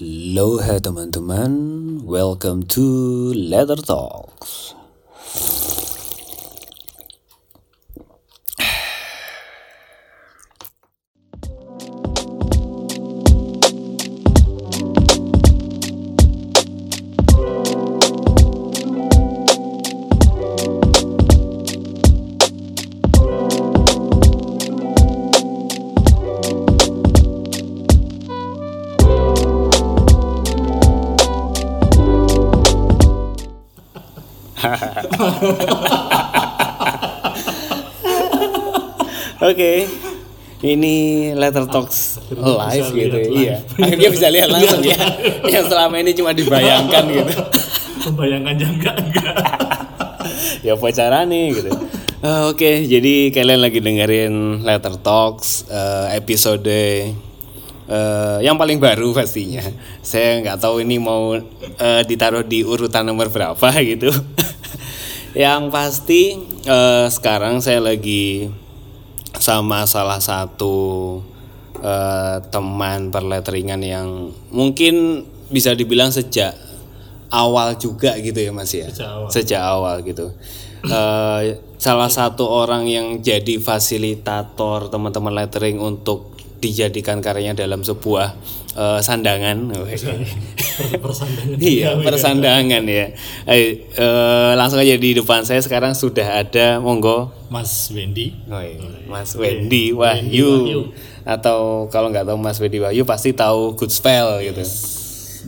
Aloha teman-teman, welcome to Leather Talks. Letter Talks live bisa gitu, lihat iya. live. Akhirnya bisa lihat langsung ya. Yang selama ini cuma dibayangkan gitu. Membayangkan yang enggak enggak. ya apa caranya gitu. Eh, Oke, jadi kalian lagi dengerin Letter Talks eh, episode eh, yang paling baru pastinya. Saya nggak tahu ini mau eh, ditaruh di urutan nomor berapa gitu. yang pasti eh, sekarang saya lagi sama salah satu eh, teman perletteringan yang mungkin bisa dibilang sejak awal juga gitu ya Mas ya. Sejak awal. Sejak awal gitu. Eh, salah satu orang yang jadi fasilitator teman-teman lettering untuk dijadikan karyanya dalam sebuah eh, sandangan. Persandangan. Iya, persandangan ya. Ayo, eh, langsung aja di depan saya sekarang sudah ada monggo Mas Wendy. Oh, iya. Mas Wendy Wahyu. Wahyu. Atau kalau nggak tahu Mas Wendy Wahyu pasti tahu Good Spell gitu.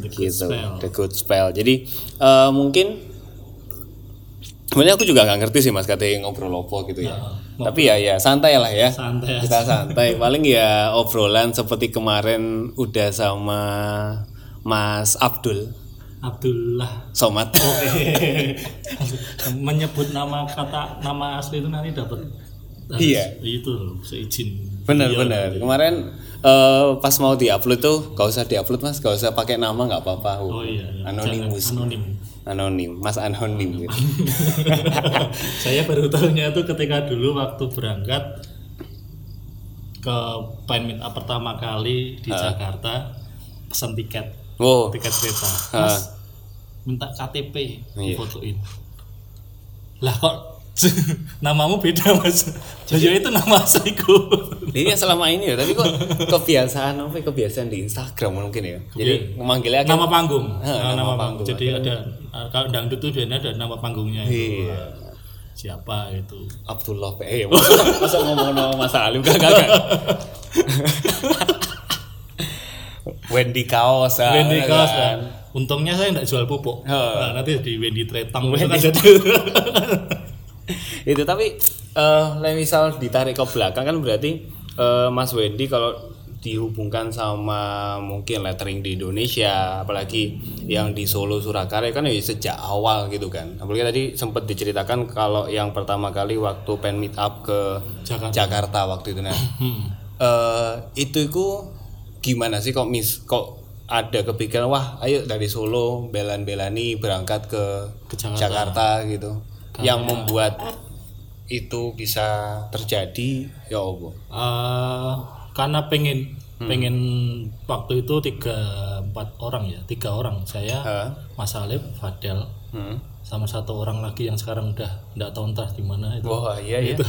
The Good gitu. Spell. The Good Spell. Jadi eh, mungkin sebenarnya aku juga nggak ngerti sih Mas katanya ngobrol opo gitu ya. Tapi ya ya santai lah ya. Santai. Kita santai. Paling ya obrolan seperti kemarin udah sama Mas Abdul Abdullah. Somat. Menyebut nama kata nama asli itu nanti dapat harus Iya. Itu seizin. Bener Iya. bener. Kemarin eh, pas mau diupload tuh gak usah diupload mas, gak usah pakai nama nggak apa-apa. Oh iya. iya. Anonimus. Jangan Anonim. Anonim, mas anonim gitu. Saya baru tahunya itu ketika dulu waktu berangkat ke pen meet up pertama kali di Ah. Jakarta pesen tiket Wow. tiket kereta mas minta KTP Iya. fotoin lah kok namamu beda mas jadi itu nama asliku Ini selama ini ya, tapi kok kebiasaan apa? ya, Kebiasaan di Instagram mungkin ya. Jadi memanggilnya nama panggung Ah, Nah, nama panggung. jadi ada ah, kalau dangdut tuh biasanya ada nama panggungnya itu. Iya. siapa itu Abdullah P. Eh, masa, masa ngomong nama Mas Alim gak gak. Wendy Kaos ah, Wendy kan. Kaos kan. Untungnya saya nggak jual pupuk. Oh. Nah, nanti di Wendy Tretang itu Wendy kan jadi itu tapi eh lain misal ditarik ke belakang kan berarti eh, Mas Wendy kalau dihubungkan sama mungkin lettering di Indonesia apalagi yang di Solo Surakarya kan ya sejak awal gitu kan apalagi tadi sempat diceritakan kalau yang pertama kali waktu pen meet up ke Jakarta. Jakarta waktu itu nah eh itu itu gimana sih kok mis kok ada kepikiran wah ayo dari Solo belan-belani berangkat ke, Ke Jakarta. Jakarta gitu yang membuat itu bisa terjadi ya Allah. Eh, karena pengen Hmm. pengen waktu itu tiga empat orang ya tiga orang. Saya Hah? Mas Alif Fadel Hmm. sama satu orang lagi yang sekarang udah nggak tahu entah di mana itu. Wah iya iya.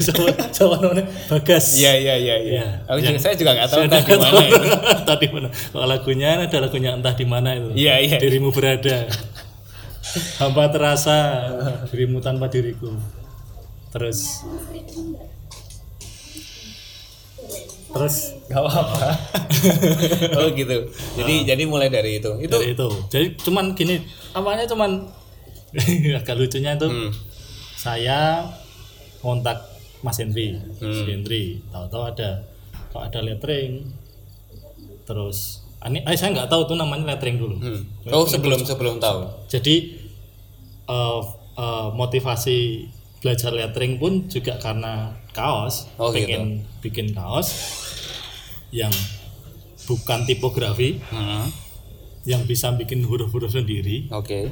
Sama sama namanya Bagas. Iya iya iya iya. Iya. aku juga saya juga nggak tahu entah di mana itu. entah di mana. Kalau lagunya ada lagunya entah di mana itu. Iya, iya. dirimu berada hampa terasa dirimu tanpa diriku. Terus. Terus? Gak apa-apa. Oh gitu. Jadi jadi mulai dari itu. Itu dari itu. Jadi cuman gini awalnya cuman agak lucunya itu Hmm. saya kontak Mas Henry. Hmm. Mas Henry tahu-tahu ada kok ada lettering. Terus ini eh, saya nggak tahu tuh namanya lettering dulu Hmm. oh sebelum sebelum tahu jadi eh, eh, motivasi belajar lettering pun juga karena kaos Oh, pengen bikin kaos yang bukan tipografi Hmm. yang bisa bikin huruf-huruf sendiri oke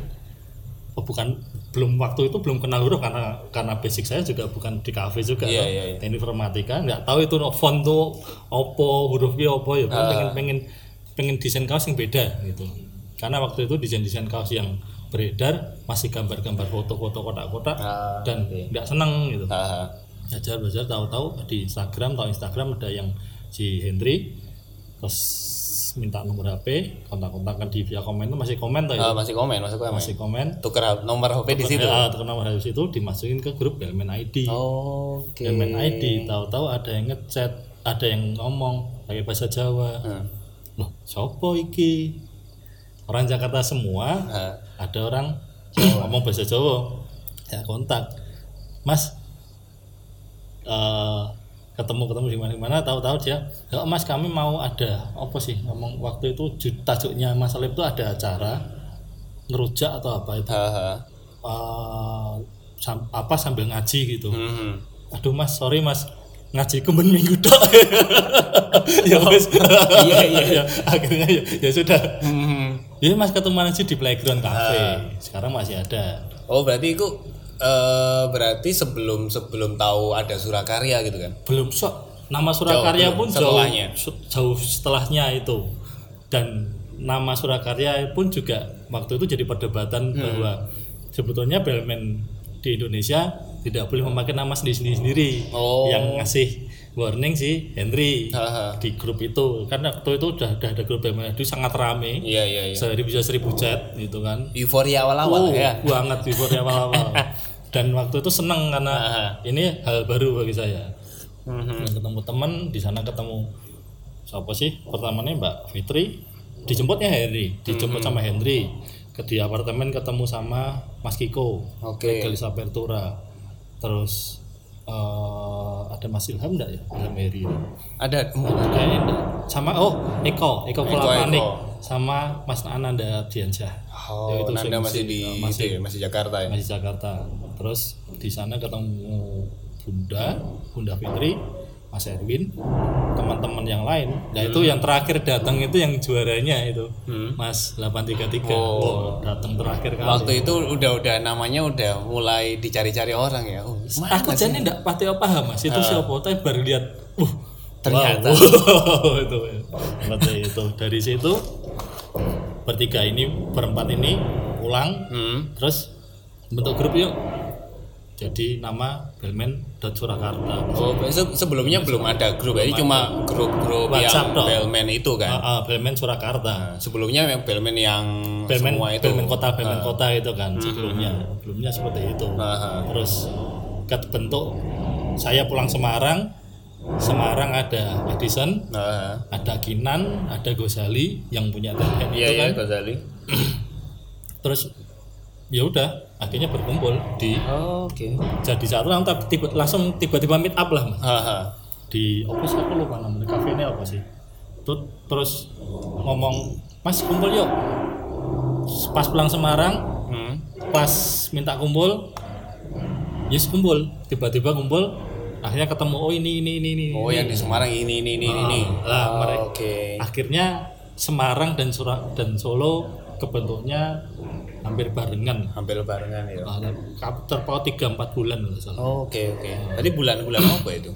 oh bukan belum waktu itu belum kenal huruf karena karena basic saya juga bukan di kafe juga iya, iya. teknik informatika nggak tahu itu no, font tuh opo hurufnya opo ya Ah. pengen pengen pengen desain kaos yang beda gitu karena waktu itu desain desain kaos yang beredar masih gambar-gambar foto-foto kotak-kotak Ah, dan nggak seneng gitu Ah, belajar belajar tahu-tahu di Instagram tahu Instagram ada yang si Hendry terus minta nomor HP kontak-kontakan di via komen itu masih komen tuh ya ah, masih komen, masih komen. masih komen Tuker nomor HP di situ. ya, tukar nomor HP itu dimasukin ke grup Belmen ID Oke. Belmen ID tahu-tahu ada yang ngechat ada yang ngomong pakai bahasa Jawa Hmm. Loh sopo iki? Orang Jakarta semua ada orang ngomong bahasa Jawa. Ya kontak. Mas eh ketemu ketemu di mana mana tahu-tahu dia "Ya, mas kami mau ada apa sih? Ngomong waktu itu ju- tajuknya mas Alif itu ada acara ngerujak atau apa itu. Eh, sam- apa sambil ngaji gitu. Hmm. aduh mas sorry mas ngaji kemben minggu dok ya wes Iya, iya. akhirnya ya, ya sudah Hmm. ya mas ketemu aja di playground cafe sekarang masih ada Oh berarti itu eh berarti sebelum sebelum tahu ada Surakarya gitu kan? belum so nama Surakarya Jauh, pun setelahnya. jauh jauh setelahnya itu dan nama Surakarya pun juga waktu itu jadi perdebatan Hmm. bahwa sebetulnya bellman di Indonesia tidak boleh memakai nama sendiri sendiri Oh. yang ngasih warning si Henry Haha. di grup itu karena waktu itu udah, udah ada grup bellman itu sangat rame Iya iya iya. sehari bisa seribu chat gitu kan Euforia awal-awal Oh, ya. banget before awal-awal. Dan waktu itu seneng karena Ah. ini hal baru bagi saya. Mhm. Dan ketemu teman di sana ketemu siapa sih? Pertamanya Mbak Fitri, dijemputnya Henry, dijemput Hmm. sama Henry. Ke di apartemen ketemu sama Mas Kiko, Oke. Legalis Apertura. Terus eh, ada Mas Ilham enggak ya? Ilham Heri. itu? Ada Kayaknya enggak. Sama oh Eko, Eko Kulapanik sama Mas Ananda Diansyah. Oh, Ya, itu Nanda sih- masih di eh, masih masih masih Jakarta ya. masih Jakarta terus di sana ketemu Bunda Bunda Fitri Mas Erwin teman-teman yang lain. Nah itu yang terakhir datang itu yang juaranya itu. Hmm. Mas 833 Oh. Wow, datang terakhir kali. Waktu itu udah udah namanya udah mulai dicari-cari orang ya. Oh, aku jadi enggak pasti paham mas? Itu siapa? Tapi baru lihat uh Ternyata. wow, itu seperti itu. Dari situ bertiga ini berempat ini pulang. Hmm. terus bentuk grup yuk jadi nama Belmen Surakarta Oh, se- sebelumnya belum ada grup, jadi cuma grup-grup yang dong. bellman itu kan. Ah, ah, Belmen Surakarta Nah, sebelumnya yang bellman yang Belmen semua itu. Hmm, Belmen kota Belmen kota itu kan sebelumnya sebelumnya seperti itu Ah, ah. terus bentuk saya pulang Semarang Semarang ada Edison Nah, ada Kinan ada Gosali yang punya talent iya itu iya kan Ghazali. terus ya udah akhirnya berkumpul di Oh, Oke. jadi satu langsung tiba langsung tiba-tiba meet up lah di apa sih aku lupa namanya kafe ini apa sih Tut, terus ngomong mas kumpul yuk pas pulang Semarang Hmm. pas minta kumpul yes kumpul tiba-tiba kumpul akhirnya ketemu oh ini ini ini ini Oh, yang di Semarang ini ini ini ini. lah, Oh, mereka- Oke. akhirnya Semarang dan Surak dan Solo kebentuknya hampir barengan Hampir barengan ya. Terpaut tiga empat bulan kalau nggak salah. Oh, Oke oke. Tadi bulan-bulan apa itu?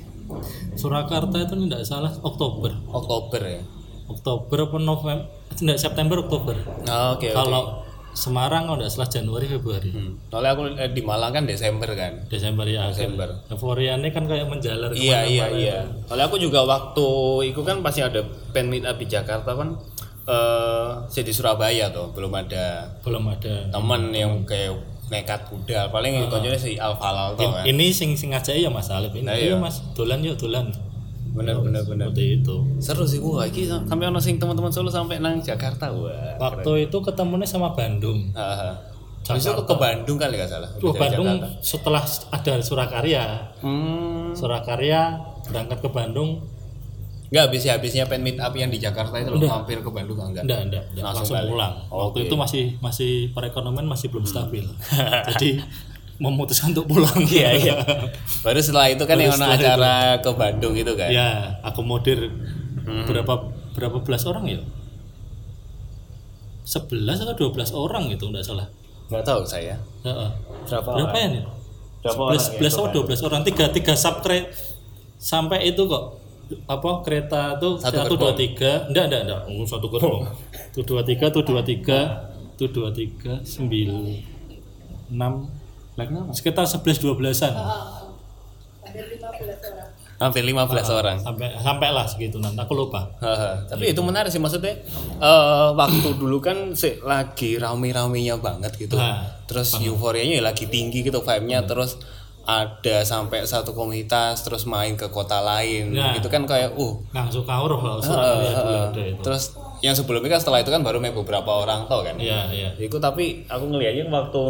Surakarta itu tidak salah Oktober Oktober ya. Oktober apa November tidak September Oktober Oh, Oke oke. kalau Semarang kalau tidak salah Januari Februari Hmm. Soalnya aku eh, di Malang kan Desember kan. Desember ya. Desember. Euforianya kan kayak menjalar Iya iya iya. Soalnya aku juga waktu itu kan pasti ada pen meet up di Jakarta kan saya di Surabaya tuh belum ada belum ada temen yang kayak nekat kuda paling uh si Alfalal tuh kan. ini sing sing aja ya Mas Alif ini Nah, iya. Mas dolan yuk dolan Bener bener bener. seperti itu Seru sih gua iki sampai ono sing teman-teman Solo sampai nang Jakarta wah. waktu itu ketemunya sama Bandung Heeh. Habis itu ke Bandung kali nggak salah. Dari Bandung Jakarta. setelah ada Surakarya Hmm. Surakarya berangkat ke Bandung Enggak habis habisnya pen meet up yang di Jakarta itu loh mampir ke Bandung enggak? enggak enggak. Langsung langsung, balik. pulang waktu Oke. itu masih masih perekonomian masih belum stabil jadi memutuskan untuk pulang Iya iya. Baru setelah itu kan Baru yang setelah itu. acara ke Bandung itu kan. ya akomodir Hmm. berapa berapa belas orang ya 11 atau 12 orang gitu enggak salah Enggak tahu saya. Heeh. Berapa? berapa ya nih Berapa orang 11 11 atau 12 orang tiga tiga subscribe sampai itu kok apa kereta tuh Satu dua tiga. Enggak enggak enggak. Oh, satu gerbong. tuh dua tiga tuh dua tiga tuh dua tiga sembilan enam. Sekitar sebelas dua belasan. Hampir 15 orang. Sampai sampai lah segitu nanti aku lupa. Haha, tapi itu menarik sih maksudnya eh waktu dulu kan sih lagi rame-ramenya banget gitu. Nah, terus euforianya ya lagi tinggi gitu vibe-nya. Terus ada sampai satu komunitas terus main ke kota lain. Nah. itu kan kayak uh. Nggak suka uruh lah Surabaya dulu ada itu. Terus yang sebelumnya kan setelah itu kan baru main beberapa orang tau kan. Iya iya itu tapi aku ngeliatnya waktu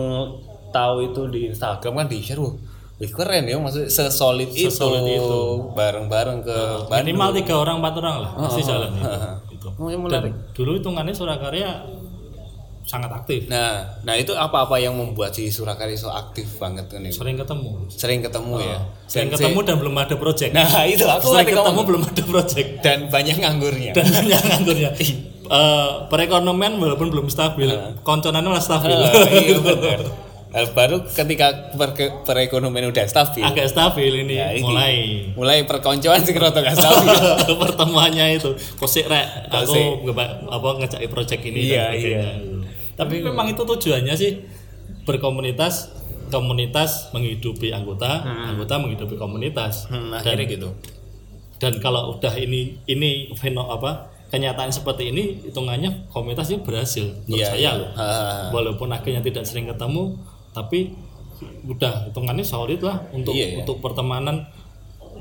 tahu itu di Instagram kan di share wah wih, keren ya maksudnya sesolid, Sesolid itu, itu. bareng-bareng ke Bandung. Minimal tiga orang empat orang lah pasti jalan itu, Gitu. Oh, yang dan menarik. dulu hitungannya Surakarya sangat aktif Nah, nah itu apa-apa yang membuat si Surakarya so aktif banget kan ini? sering ketemu Sering ketemu ya. sering Dan ketemu si- dan belum ada project Nah, itu aku sering ketemu ngomong. belum ada project dan banyak nganggurnya. dan banyak nganggurnya Eh, perekonomian walaupun belum stabil konconannya malah stabil Ah, iya benar. Nah, baru ketika per- perekonomian udah stabil, agak stabil ini ya, ini mulai mulai perkoncoan sih kerota gak stabil. pertemuannya itu kosek rek aku apa ngecai project ini Iya, dan sebagainya. Tapi memang itu tujuannya sih berkomunitas komunitas menghidupi anggota anggota menghidupi komunitas Hmm, dan akhirnya gitu. dan kalau udah ini ini feno apa kenyataan seperti ini hitungannya komunitas ini berhasil menurut Iya, saya iya. loh Ah. walaupun akhirnya tidak sering ketemu tapi udah hitungannya solid lah untuk Iya, iya. untuk pertemanan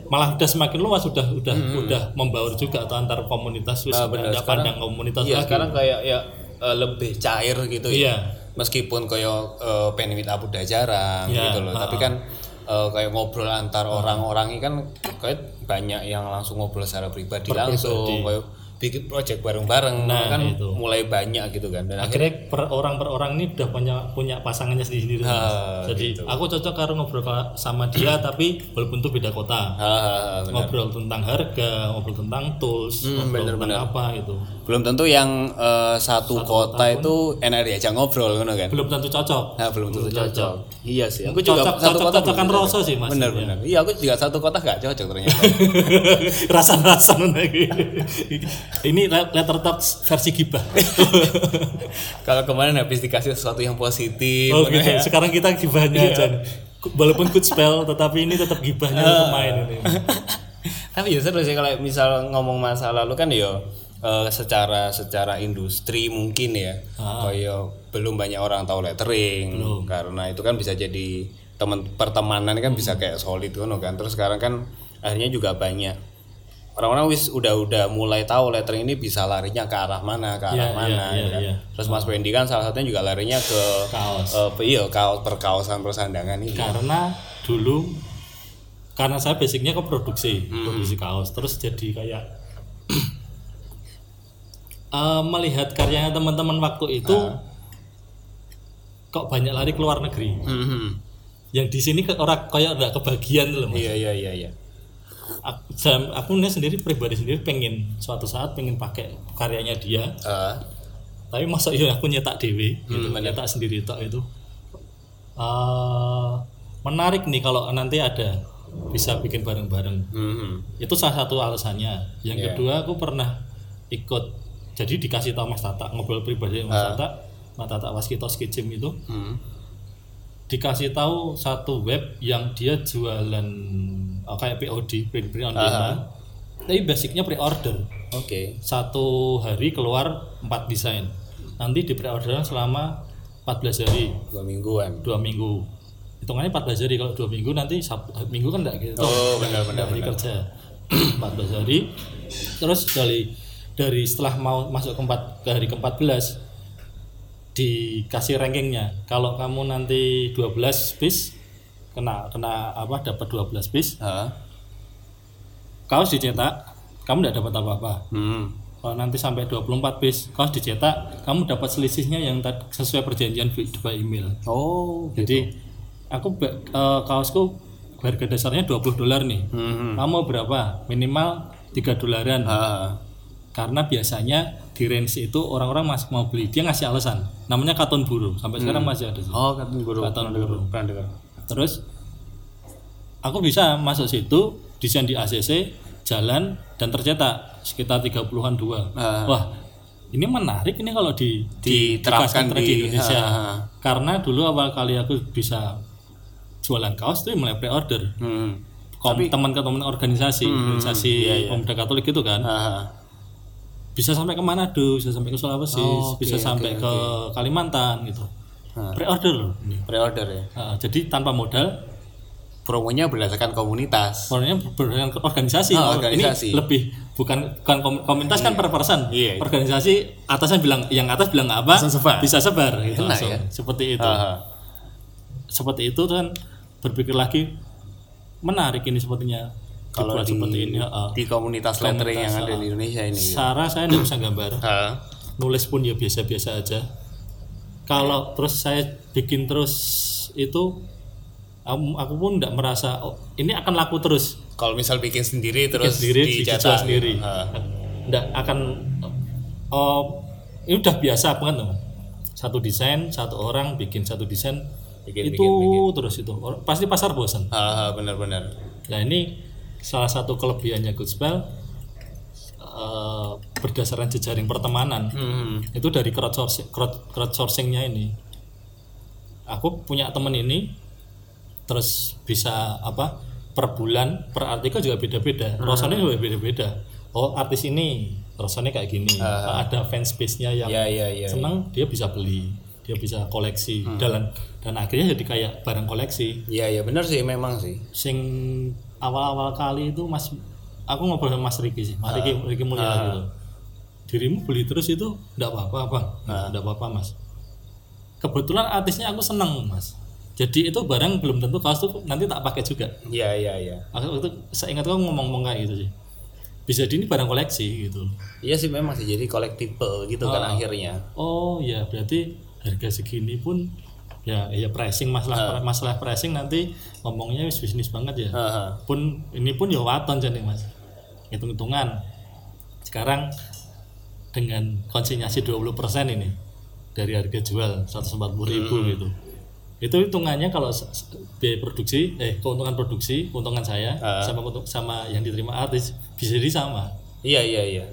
malah udah semakin luas sudah udah udah membaur juga atau antar komunitas wis Hmm. Nah, udah Sekarang- pandang komunitas Iya, lagi sekarang kayak ya eh, lebih cair gitu Iya. ya. Meskipun kayak uh, meet up udah jarang Iya, gitu loh, tapi kan eh, kayak ngobrol antar orang-orang ini kan kayak banyak yang langsung ngobrol secara pribadi langsung kayak bikin project bareng-bareng Nah, kan itu. mulai banyak gitu kan dan akhirnya akhirnya per orang per orang ini udah punya punya pasangannya sendiri sendiri Ah, jadi gitu. aku cocok karo ngobrol sama dia tapi walaupun itu beda kota benar. ngobrol tentang harga, ngobrol tentang tools, Hmm, ngobrol tentang apa gitu. belum tentu yang eh, satu, kota, itu enak diajak ngobrol kan Belum tentu cocok. Nah, belum tentu cocok. Iya sih. Aku juga Cocok- satu kota cocok-cocokan belum rasa sih, Mas. Benar benar. Iya, aku juga satu kota gak cocok ternyata. Rasan-rasan lagi. Ini le- letter talks versi gibah. Kalau kemarin habis dikasih sesuatu yang positif, oh gitu ya. Sekarang kita gibahnya aja. Walaupun good spell, tetapi ini tetap gibahnya pemain ini. Tapi ya seru sih kalau misal ngomong masa lalu kan ya eh, secara secara industri mungkin ya. Kayak belum banyak orang tahu lettering karena itu kan bisa jadi teman pertemanan kan bisa kayak solid kan. Terus sekarang kan akhirnya juga banyak orang-orang wis udah-udah mulai tahu lettering ini bisa larinya ke arah mana, ke arah Iya, mana iya, ya kan. iya. Terus Mas Wendy kan salah satunya juga larinya ke Kaos. eh, iya kaos perkaosan persandangan ini. Karena dulu karena saya basicnya ke produksi, produksi kaos, terus jadi kayak eh, melihat karyanya teman-teman waktu itu kok banyak lari ke luar negeri. Mhm. Yang di sini ke orang kayak nggak kebagian loh mas. Iya iya iya iya. Aku, saya- aku sendiri pribadi sendiri pengen suatu saat pengen pakai karyanya dia, Eh, tapi masa iya aku nyetak dewi, gitu, nyetak sendiri tok itu. Eh, menarik nih kalau nanti ada bisa bikin bareng-bareng. mhm. Itu salah satu alasannya. Yang kedua aku pernah ikut jadi dikasih tahu Mas Tata ngobrol pribadi sama Mas Tata, Mas Tata Waskito Skicim itu Hmm. dikasih tahu satu web yang dia jualan oh, kayak POD print print on demand. Tapi basicnya pre-order. Oke. Satu hari keluar 4 desain. Nanti di pre-orderan selama 14 hari, Dua mingguan. dua minggu. Hitungannya 14 hari kalau dua minggu nanti Sabtu, minggu kan enggak gitu. Oh, benar benar hari kerja 14 hari terus dari dari setelah mau masuk ke, empat, ke hari ke-14 dikasih rankingnya kalau kamu nanti 12 piece kena kena apa dapat 12 piece Hah? kaos dicetak kamu tidak dapat apa-apa. Hmm. kalau nanti sampai 24 piece kaos dicetak kamu dapat selisihnya yang sesuai perjanjian by email. Oh. jadi aku ba- eh, kaosku harga dasarnya 20 dolar nih. Hmm. kamu berapa? Minimal 3 dolaran. Karena biasanya di range itu orang-orang masih mau beli. Dia ngasih alasan. Namanya katon buru sampai sekarang masih ada sih. Oh, katon Pernah dengar, buru Pernah dengar. terus aku bisa masuk situ desain di ACC jalan dan tercetak sekitar 30-an dua. Ah. Wah, ini menarik ini kalau di, di Diterapkan dikasih tren di- Indonesia. ah. Karena dulu awal kali aku bisa jualan kaos itu mulai pre-order. Hmm. Kom teman ke teman organisasi, organisasi pemuda Katolik gitu kan. Ah, Bisa sampai ke Manado, bisa sampai ke Sulawesi, Oh, oke, bisa sampai ke Kalimantan gitu. Pre-order loh. pre-order ya. Ah, jadi tanpa modal Promonya berdasarkan komunitas. Orangnya berdasarkan organisasi. Ah, Oh, organisasi. Ini lebih bukan bukan kom- komunitas kan per person. Iya. Organisasi atasnya bilang yang atas bilang apa? Langsung sebar. Bisa sebar gitu Enak langsung. ya. Seperti itu. Ah, ah. Seperti itu kan berpikir lagi menarik ini sepertinya. Kalau di, seperti ini, ah. di komunitas lettering yang ada di Indonesia ini. gitu. Sarah saya tidak bisa gambar. Ah, Nulis pun ya biasa-biasa aja. Kalau terus saya bikin terus itu aku, aku pun tidak merasa oh, ini akan laku terus. Kalau misal bikin sendiri terus sendiri dijual sendiri gitu. Ah. nggak akan oh ini udah biasa banget teman satu desain satu orang bikin satu desain Bikin, itu terus itu pasti pasar bosan Ah, benar-benar. nah ini salah satu kelebihannya Good Spell eh, berdasarkan jejaring pertemanan Hmm. itu dari crowdsourcing crowd, crowdsourcingnya ini aku punya temen ini terus bisa apa per bulan per artikel juga beda-beda. Hmm. rasanya juga beda-beda. Oh artis ini rasanya kayak gini. Ada fanspace nya yang Ya, ya, ya. senang dia bisa beli dia bisa koleksi. Hmm. dan dan akhirnya jadi kayak barang koleksi. Iya, iya benar sih memang sih. sing awal-awal kali itu mas aku ngobrol sama Mas Riki sih. Mas Riki Riki Mulya gitu. Dirimu beli terus itu enggak apa-apa bang. Enggak apa-apa mas. Kebetulan artisnya aku seneng mas jadi itu barang belum tentu kaos tuh nanti tak pakai juga. Iya, iya, iya. aku itu saya ingat aku ngomong-ngomong kayak gitu sih. Bisa di ini barang koleksi gitu. Iya sih memang sih jadi collectible gitu kan akhirnya. oh ya berarti harga segini pun ya ya pricing masalah masalah pricing nanti ngomongnya wis bisnis banget ya. Ah, ah. pun ini pun ya waton jadi mas. Hitung-hitungan. Sekarang dengan konsinyasi 20% ini dari harga jual 140.000 ribu gitu itu hitungannya kalau biaya produksi eh keuntungan produksi keuntungan saya sama keuntung- sama yang diterima artis bisa jadi sama Iya, iya, iya.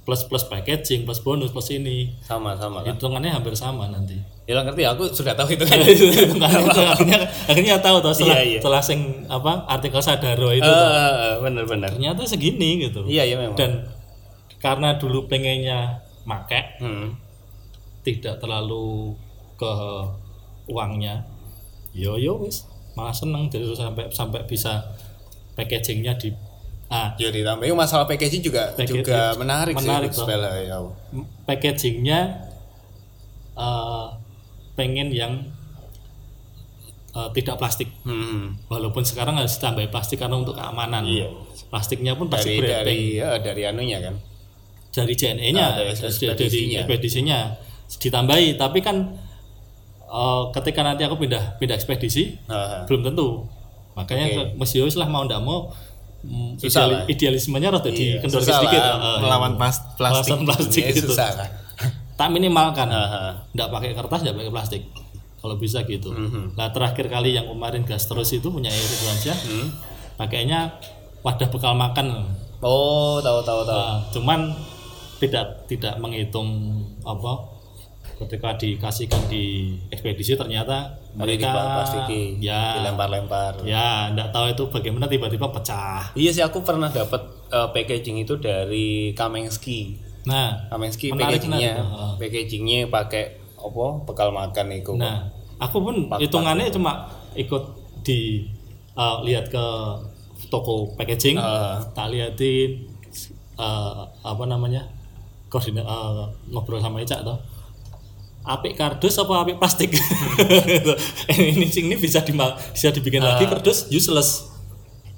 plus plus packaging plus bonus plus ini Sama, sama kan. hitungannya hampir sama nanti Ya ngerti aku sudah tahu itu kan. akhirnya akhirnya tahu toh setelah Iya, iya. setelah sing apa artikel sadaro itu Ah, bener-bener. ternyata segini gitu Iya, iya memang. dan karena dulu pengennya make Hmm. tidak terlalu ke uangnya yo yo wis malah seneng jadi sampai sampai bisa packagingnya di ah Ya ditambahin masalah packaging juga Packaging. juga menarik, Menarik, sih Spell, ya. packagingnya eh, pengen yang eh, tidak plastik Hmm. walaupun sekarang harus ditambah plastik karena untuk keamanan Iya. plastiknya pun pasti Dari dari ya, dari anunya kan. dari JNE-nya, Ah, dari dari, dari ekspedisinya. ekspedisinya ditambahi. Tapi kan eh, ketika nanti aku pindah pindah ekspedisi ah. belum tentu. Makanya Mas Yos lah mau ndak mau mm, Susah ideali- lah. idealismenya rada Iya, dikendor sedikit. lah, eh, melawan pas- plastik. Melawan plastik gitu. susah kan. Tak minimalkan. Ah, ah. Ndak pakai kertas, ndak pakai plastik. Kalau bisa gitu. Mhm. Nah, terakhir kali yang kemarin gas terus itu punya Erik Wansyah. Hmm. Pakainya wadah bekal makan. Oh, tahu tahu tahu. Nah, cuman tidak tidak menghitung apa ketika dikasihkan di ekspedisi ternyata Mereka plastiki, ya dilempar-lempar. ya tidak tahu itu bagaimana tiba-tiba pecah. Iya sih aku pernah dapat eh, packaging itu dari Kamengski. Nah, Kamengski Menarik, packagingnya, menarik. Heeh. packagingnya pakai apa? Bekal makan itu. nah aku pun hitungannya cuma ikut di eh, lihat ke toko packaging, Heeh. tak liatin eh, apa namanya koordinat eh, ngobrol sama Ica toh apik kardus apa apik plastik? Ini ini bisa di bisa dibikin lagi Ah. kardus useless.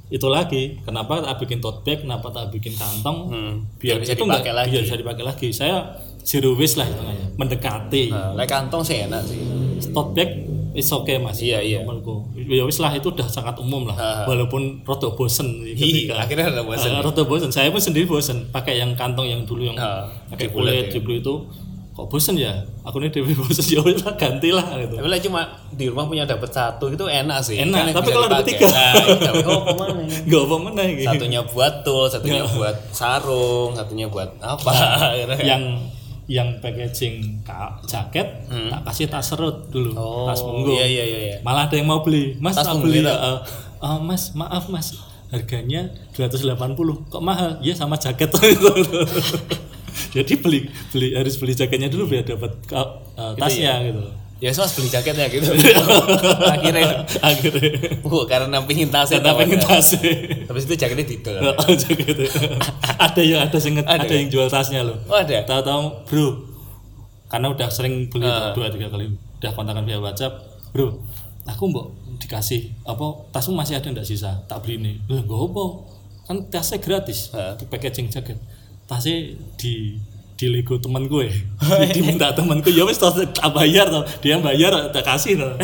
Itu lagi. Kenapa tak bikin tote bag? Kenapa tak bikin kantong? Hmm, biar, biar bisa itu dipakai lagi. biar bisa dipakai lagi. Saya zero waste lah hitungannya. Mendekati. Nah, like kantong sih enak sih. tote bag is okay mas. Iya, iya. menurutku. Ya wis lah itu udah sangat umum lah. Ah. walaupun rada bosen Iya, ketika akhirnya ada bosan. Ah, rada bosen. Saya pun sendiri bosen. Pakai yang kantong yang dulu yang Ah, pakai kulit ya. di blue itu kok bosen ya? Aku nih dewe bosen. Ya lah ganti lah gitu. Tapi lah cuma di rumah punya dapat satu itu enak sih. Enak, yang tapi kalau dapat tiga. Nah, itu. Oh, ke mana? nggak apa mana gitu Satunya buat tool, satunya buat sarung, satunya buat apa? yang yang packaging ka- jaket tak kasih tas serut dulu. Hmm. oh, tas punggung. Iya iya iya. iya. malah ada yang mau beli. Mas Tas mau beli ya Eh, eh, mas maaf mas. Harganya 280 kok mahal? Ya sama jaket jadi beli beli harus beli jaketnya dulu biar dapat eh, tasnya gitu Ya mas beli jaketnya gitu. Akhirnya, akhirnya uh, karena pingin tasnya. pengen tawannya. tasnya Habis itu jaketnya didol. Oh, jaket. ada ya ada yang ada, Ada yang jual tasnya loh Oh ada. tahu-tahu bro karena udah sering beli Ah. dua tiga kali udah kontakan via WhatsApp bro aku mbok dikasih apa tasmu masih ada ndak sisa tak beli nih lah gak apa kan tasnya gratis di packaging jaket tasnya di di Lego teman gue diminta temanku ya wes tak bayar tau dia bayar tak kasih tau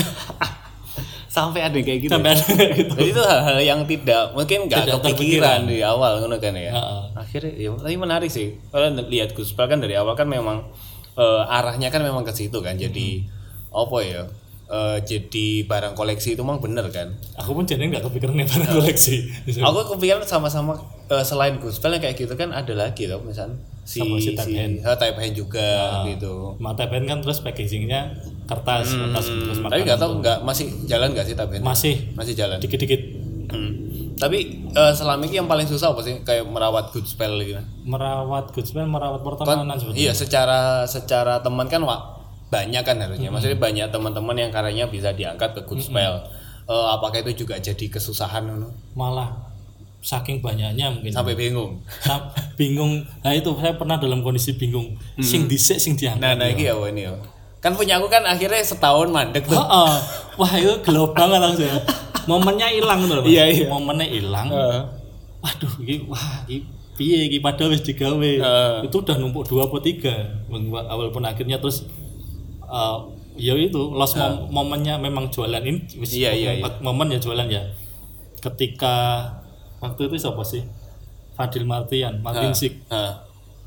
Sampai ada kayak gitu. sampai ada kayak gitu Jadi itu hal-hal yang tidak mungkin nggak kepikiran di awal kan ya. Heeh. Akhirnya ya tapi menarik sih. Kalau lihat Guspel kan dari awal kan memang eh, arahnya kan memang ke situ kan. Jadi apa ya? Eh, jadi barang koleksi itu memang bener kan. aku pun jadi nggak kepikiran barang koleksi Aku kepikiran sama-sama eh, selain Guspel yang kayak gitu kan ada lagi loh misal si Sama si Type Hand. eh, Type Hand juga gitu. mata pen kan terus packagingnya kertas kertas terus Hmm, makan tapi nggak tahu nggak masih jalan nggak sih Type Hand? masih Masih jalan. dikit-dikit Hmm. Tapi eh, selama ini yang paling susah apa sih kayak merawat good spell gitu? merawat good spell merawat Kan, pertemanan sebetulnya iya secara secara teman kan wa- banyak kan harusnya. Maksudnya banyak teman-teman yang karyanya bisa diangkat ke good spell. Eh, apakah itu juga jadi kesusahan Nuno? malah saking banyaknya mungkin sampai bingung? Sa- bingung nah itu saya pernah dalam kondisi bingung sing dhisik sing diangkat Nah, nah ini ya ini ya. Kan punya aku kan akhirnya setahun mandek tuh. Heeh. wah itu gelo banget langsung ya. momennya hilang tuh. Iya, iya. momennya hilang Heeh. waduh ini wah ini piye iki padahal wis digawe Heeh. itu udah numpuk dua atau tiga walaupun akhirnya terus eh, ya itu lost mom- momennya memang jualan ini Iya, iya, iya. momen ya jualan ya ketika waktu itu siapa sih Fadil Martian Martin Sik Heeh.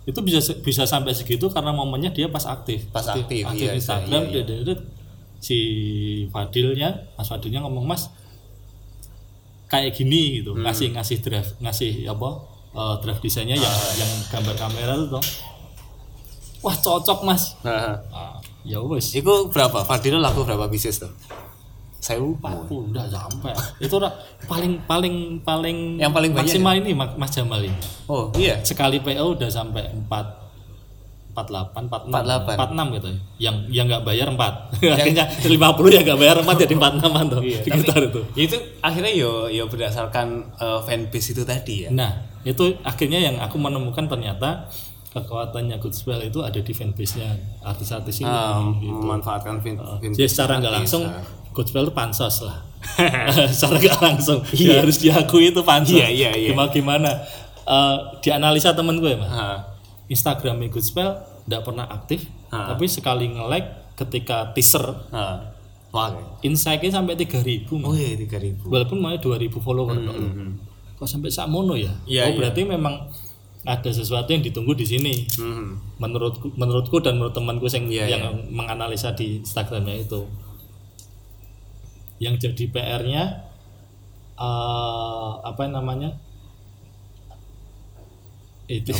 itu bisa bisa sampai segitu karena momennya dia pas aktif Pas aktif, aktif iya, Instagram iya, iya. dia- dia- dia- si Fadilnya Mas Fadilnya ngomong Mas kayak gini gitu Hmm. ngasih ngasih draft ngasih apa eh, draft desainnya yang Ah. yang gambar kamera itu toh wah cocok Mas Nah, ah, ya wes itu berapa? Fadil laku berapa bisnis tuh? Saya lupa. aku udah sampai itu ora- paling paling paling Yang paling banyak maksimal ini Mas Mas Jamal ini Oh iya. sekali PO udah sampai 4 48 46 48. 46 gitu ya. Yang yang nggak bayar 4. Akhirnya 50 ya nggak bayar 4 jadi 46 tuh. Iya, Sekitar itu. Itu akhirnya yo yo berdasarkan eh, fanbase itu tadi ya. Nah, itu akhirnya yang aku menemukan ternyata kekuatannya Goodspell itu ada di fanbase-nya artis-artis ini. Um, memanfaatkan fin, fin- Jadi secara nggak langsung Bisa. Goodspell itu pansos lah. secara nggak langsung ya harus diakui itu pansos. Iya, iya, iya. Gimana gimana? Eh, dianalisa temen gue mas. Ah, Instagramnya Goodspell nggak pernah aktif, Ah. tapi sekali nge-like ketika teaser ah. Wah, insight-nya sampai 3000 Mas. Oh iya tiga ribu. Walaupun mau 2000 follower tok lho. Kok sampai sakmono ya? Iya, oh iya. berarti memang ada sesuatu yang ditunggu di sini. Hmm. Menurutku menurutku dan menurut temanku yang Iya, yang menganalisa di Instagramnya itu. Yang jadi PR-nya eh apa namanya? Itu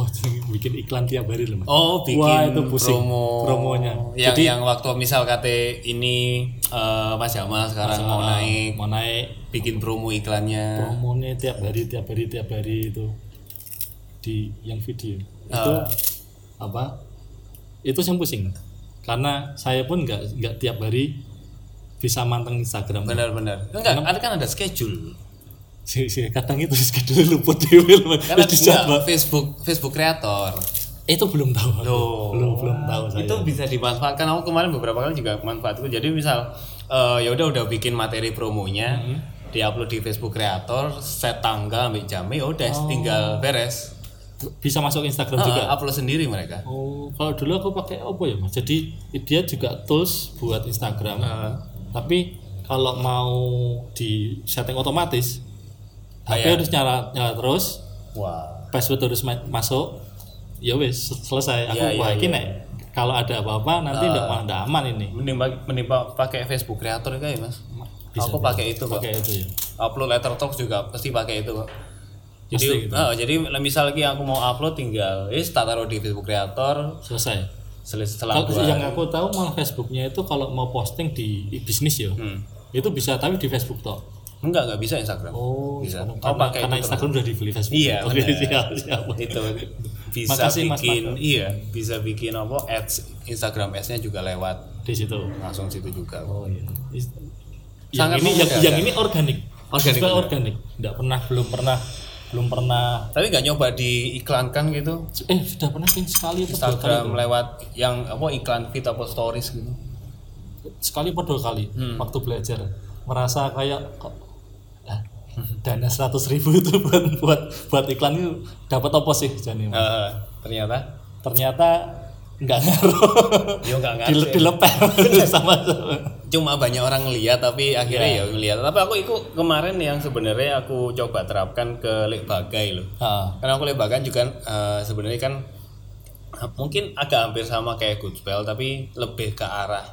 bikin iklan tiap hari loh Mas. Oh, bikin Wah, itu pusing promo promonya. Yang Jadi yang waktu misal kate ini eh, Mas Jamal sekarang mau Ah, naik mau naik bikin promo iklannya. promonya tiap hari tiap hari tiap hari itu di yang video itu Ah. apa itu yang pusing karena saya pun nggak nggak tiap hari bisa manteng Instagram Benar-benar. Enggak, ada kan ada schedule. si, si, kadang itu schedule luput terus dijadwal. enggak, Facebook Facebook kreator. itu belum tahu. Loh. belum belum tahu saya Itu bisa dimanfaatkan. Aku kemarin beberapa kali juga manfaatku. Jadi misal eh, ya udah udah bikin materi promonya, Hmm. diupload di Facebook kreator, set tanggal ambil jamnya, ya udah Oh. tinggal beres. Bisa masuk Instagram Ah, juga upload sendiri mereka. oh kalau dulu aku pakai apa ya mas jadi dia juga tools buat Instagram Ah. tapi kalau mau di setting otomatis HP Kayak- harus nyala nyala terus Wah. password harus ma- masuk ya wes selesai aku Iya, iya, wah ini iya. nek kalau ada apa-apa nanti malah nggak aman ini Mending mending pa- pakai Facebook Creator kayak mas. Bisa, Aku pakai itu pakai itu ya Upload letter talks juga pasti pakai itu kok. Jadi, Pasti gitu. ah, jadi misal lagi aku mau upload tinggal, eh tak taruh di Facebook Creator, selesai. Sel- setelah kalau yang aku tahu malah Facebooknya itu kalau mau posting di bisnis ya Hmm. itu bisa tapi di Facebook toh? Enggak, enggak bisa Instagram. oh Bisa. karena, Oh, pakai karena itu Instagram udah dibeli Facebook Iya, benar. siap, siap. itu. Bisa Makasih, Mas bikin iya bisa bikin apa ads Instagram ads-nya juga lewat. Di situ. Langsung situ juga. Oh iya. Yang Sangat ini yang, yang ini organik. Organik, organik. Nggak pernah belum pernah belum pernah. Tapi nggak nyoba diiklankan gitu. Eh sudah pernah kan sekali Instagram lewat yang apa iklan feed atau stories gitu. Sekali atau dua kali? Hmm. waktu belajar. Merasa kayak kok ah, dana seratus ribu itu buat buat buat iklan itu dapat apa sih Jani? Eh, ternyata? Ternyata nggak ngaruh. Ya nggak Dile, ngerti dilepeh sama sama cuma banyak orang lihat tapi akhirnya ya. ngeliat. Tapi aku itu kemarin yang sebenarnya aku coba terapkan ke lek bagai loh. Ah, karena aku lek bagai juga eh, sebenarnya kan eh, mungkin agak hampir sama kayak good spell tapi lebih ke arah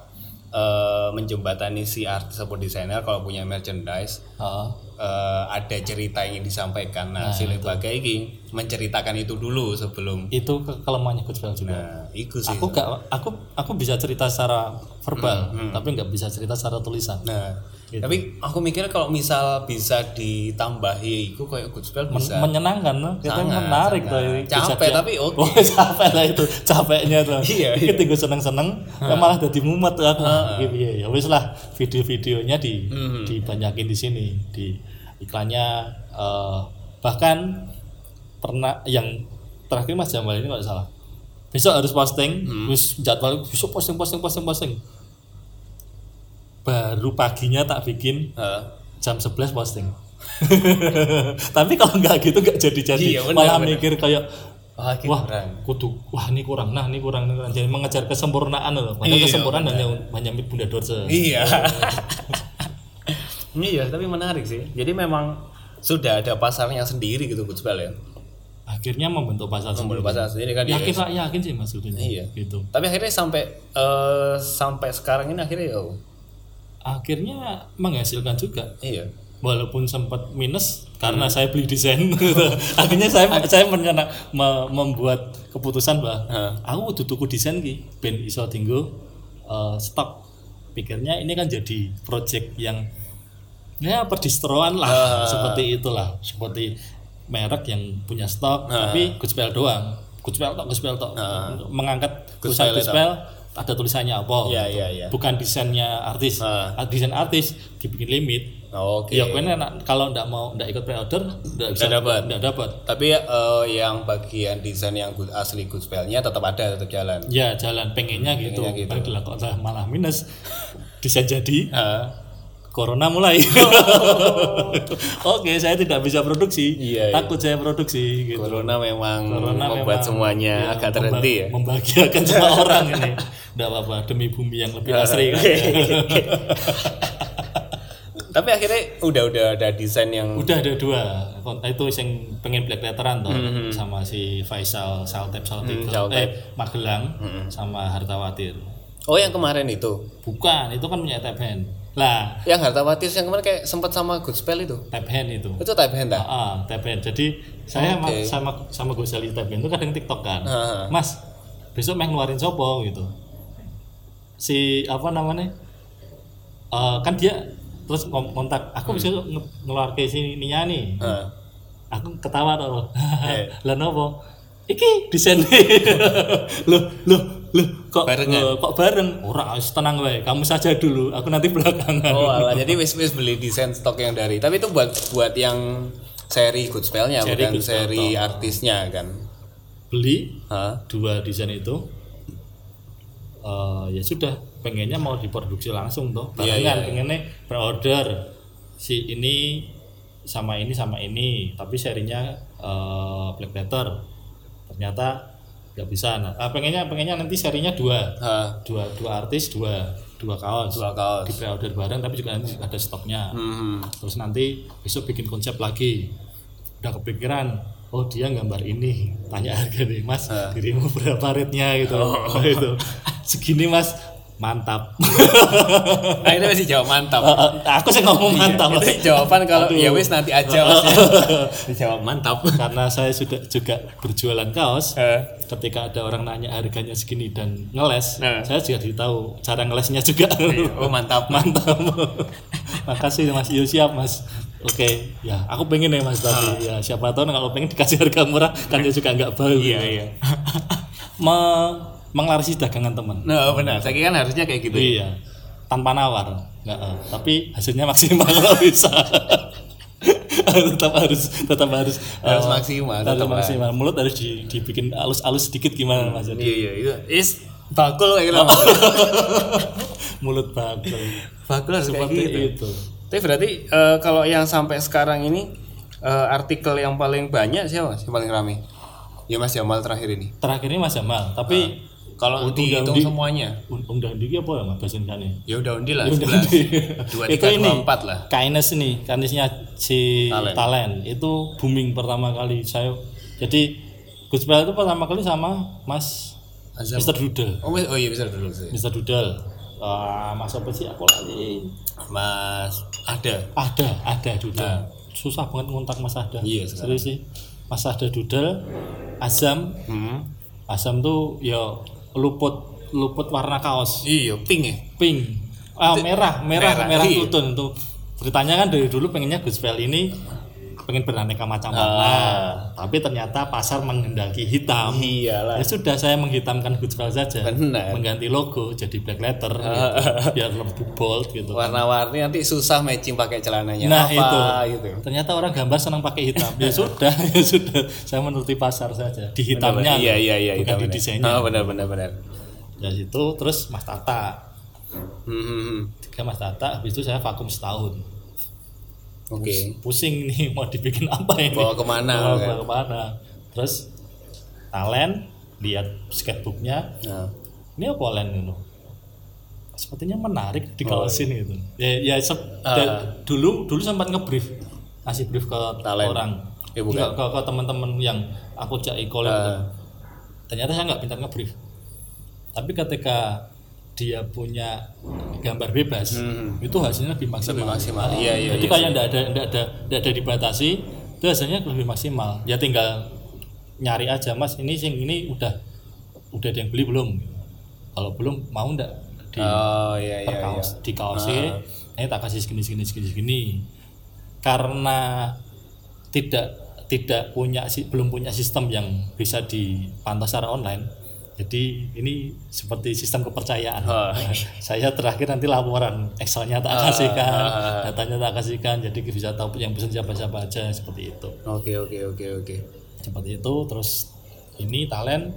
eh, menjembatani si artis atau desainer kalau punya merchandise. Ah. Eh, ada cerita yang ingin disampaikan. Nah, si lek bagai ini menceritakan itu dulu sebelum itu ke kelemahannya gospel juga. Nah itu sih aku nggak aku aku bisa cerita secara verbal Hmm, tapi nggak bisa cerita secara tulisan. Nah, Gitu. tapi aku mikir kalau misal bisa ditambahi itu kayak good spell bisa. menyenangkan kita Sangat, menarik sangat. Capek, tapi oke. oh, capek lah itu capeknya tuh Iya, kita gue seneng seneng ya malah jadi mumet aku. Gitu ya ya wis lah video-videonya di Hmm. dibanyakin di sini di iklannya eh, bahkan pernah yang terakhir mas Jamal ini nggak salah besok harus posting Hmm. terus jadwal besok posting posting posting posting baru paginya tak bikin Heeh. jam 11 posting. Tapi kalau nggak gitu nggak jadi-jadi. Iya, benar, Malah benar. mikir kayak Wah, wah kurang. kudu wah ini kurang, nah ini kurang, ini kurang. Jadi mengejar kesempurnaan loh. Padahal Iya, kesempurnaan hanya hanya bunda dorce. Iya. iya, tapi menarik sih. Jadi memang sudah ada pasarnya sendiri gitu spell ya. Akhirnya membentuk pasar sendiri. Membentuk pasar sendiri kan. Yakin lah, yakin sih maksudnya. Iya. Gitu. Tapi akhirnya sampai eh, sampai sekarang ini akhirnya ya Akhirnya menghasilkan juga. iya. Walaupun sempat minus karena Hmm. saya beli desain. Akhirnya saya saya menyana, me- membuat keputusan bahwa Heeh. aku kudu tuku desain ki ben iso tinggo eh, stok. Pikirnya ini kan jadi project yang ya perdistroan lah seperti itulah, seperti merek yang punya stok tapi gospel doang. Gospel tok, gospel tok. Untuk mengangkat tulisan gospel ada tulisannya apa? Iya, gitu. iya, iya. Bukan desainnya artis. Ah. Desain artis dibikin limit. Oke. Ya kuen enak kalau ndak mau ndak ikut pre-order ndak bisa dapat. ndak dapat. Tapi eh, yang bagian desain yang good, asli good spellnya tetap ada, tetap jalan. Ya jalan pengennya gitu. Pengennya gitu. Padahal kok lah malah minus. Desain jadi, Heeh. Corona mulai. Oke, saya tidak bisa produksi. Iya, iya. Takut saya produksi gitu. Corona memang Corona membuat memang, semuanya ya, agak terhenti ya. Membahagiakan semua orang ini. Nggak apa-apa demi bumi yang lebih asri kan. Tapi akhirnya udah udah ada desain yang Udah ada dua. Kon- Itu yang pengen black letteran toh Hmm, sama si Faisal Saltep Saltep Saltep. eh Magelang Hmm. sama Hartawatir. Oh yang kemarin itu. Bukan, itu kan punya hand. Lah, Yang Hartawatis yang kemarin kayak sempat sama good spell itu. tap hand itu. Itu type hand Ah, ah? ah, tap hand. Jadi saya Oke. sama sama Gus Ali tap hand itu kadang TikTok kan. Ah. Mas, besok main ngeluarin sopo gitu. Si apa namanya? Eh, kan dia terus kontak aku bisa nge- ngeluar ke sini nih. Heeh. Aku ketawa tuh. Eh. Lah nopo? Iki desain. loh, loh, loh, kok Barengan? loh, kok bareng? Ora, wis tenang wae. Kamu saja dulu, aku nanti belakangan. Oh alah, jadi wis wis beli desain stok yang dari. Tapi itu buat buat yang seri good spellnya Seri bukan good spell, seri toh. artisnya kan. Beli Hah? dua desain itu eh, ya sudah pengennya mau diproduksi langsung tuh Iya, barengan iya, iya. pengennya pre-order si ini sama ini sama ini tapi serinya eh, black letter ternyata nggak bisa. Nah ah, pengennya pengennya nanti serinya dua. Hah. dua dua artis dua dua kaos. Dua kaos. di pre-order bareng tapi juga nanti ada stoknya. Hmm. terus nanti besok bikin konsep lagi. Udah kepikiran oh dia gambar ini. Tanya harga nih mas dirimu berapa rate-nya gitu. Oh. itu segini mas mantap. Nah itu masih jawab mantap. Aku sih ngomong mantap itu jawaban kalau Aduh. ya wis nanti aja dijawab mantap. Karena saya sudah juga berjualan kaos Eh. ketika ada orang nanya harganya segini dan ngeles Nah. saya juga tahu cara ngelesnya juga. Oh mantap. Mantap. Makasih mas. Yo siap mas. Oke. Ya aku pengen ya mas tapi ya siapa tahu kalau pengen dikasih harga murah kan dia juga nggak bau. Iya iya. Me menglarisi dagangan teman. Nah benar. Saya kira kan harusnya kayak gitu iya. Tanpa nawar. Nggak eh, tapi hasilnya maksimal kalau bisa. Tetap harus tetap harus Harus eh, maksimal, tetap, maksimal. Mulut harus di- dibikin alus-alus sedikit gimana mas? Jadi iya iya. Itu is bakul kayak gitu. Mulut bakal bakul harus kayak seperti gitu. itu. Tapi berarti eh, kalau yang sampai sekarang ini eh, artikel yang paling banyak siapa yang paling rame? Ya mas Jamal terakhir ini. Terakhir ini mas Jamal tapi kalau Untung dihitung undi- semuanya un- undang digi apa ya bahasa Indonesia ya udah undi lah Ya udah, 11 undi. dua tiga dua empat lah kindness nih kindnessnya si Talent. talent. itu booming pertama kali saya jadi Gus Bel itu pertama kali sama Mas Azam. Mr. Doodle oh, oh iya dulu sih Mr. Doodle Ah, Mas apa sih aku lali mas ada ada ada Doodle susah banget ngontak Mas Ada Nah. Iya, serius sih Mas Ada Doodle Azam hmm. Azam tuh ya luput luput warna kaos. Iya pink ya? Pink. Ah merah merah merah, merah, iya. tutun itu ceritanya kan dari dulu pengennya gospel ini pengen beraneka macam warna. Ah. tapi ternyata pasar menghendaki hitam. Iyalah. Ya sudah saya menghitamkan gospel saja. Benar. mengganti logo jadi black letter gitu, biar lebih bold gitu. Warna-warni nanti susah matching pakai celananya nah apa itu. gitu. Ternyata orang gambar senang pakai hitam. Ya sudah ya sudah. Saya menuruti pasar saja. Di hitamnya iya iya iya bukan di desainnya. Oh, benar benar benar. Dari situ terus Mas Tata. Hmm, hmm, hmm. tiga Mas Tata habis itu saya vakum setahun oke pusing nih mau dibikin apa ini Bawa ke mana, bawa, kan? bawa ke mana terus talent lihat sketchbooknya nah. ini apa talent itu sepertinya menarik di Oh, kawasin gitu ya ya sep- Ah. da- dulu dulu sempat ngebrief ngasih brief ke Talent. orang Ya, bukan. Enggak, ke, ke teman-teman yang aku cak collab Ah. gitu. ternyata saya nggak pintar ngebrief tapi ketika dia punya gambar bebas Hmm. itu hasilnya lebih maksimal, Lebih maksimal. Ah, Iya, iya, jadi iya kayak enggak ada enggak ada enggak ada dibatasi itu hasilnya lebih maksimal ya tinggal nyari aja mas ini sing ini udah udah ada yang beli belum kalau belum mau enggak di oh iya iya, kaos iya. di kaosnya ini tak kasih segini segini segini segini karena tidak tidak punya si- belum punya sistem yang bisa dipantau secara online jadi ini seperti sistem kepercayaan. Oh. saya terakhir nanti laporan Excelnya tak Ah, kasihkan ah. datanya tak kasihkan jadi bisa tahu yang pesan siapa siapa aja seperti itu. Oke oke oke oke. Seperti itu terus ini talent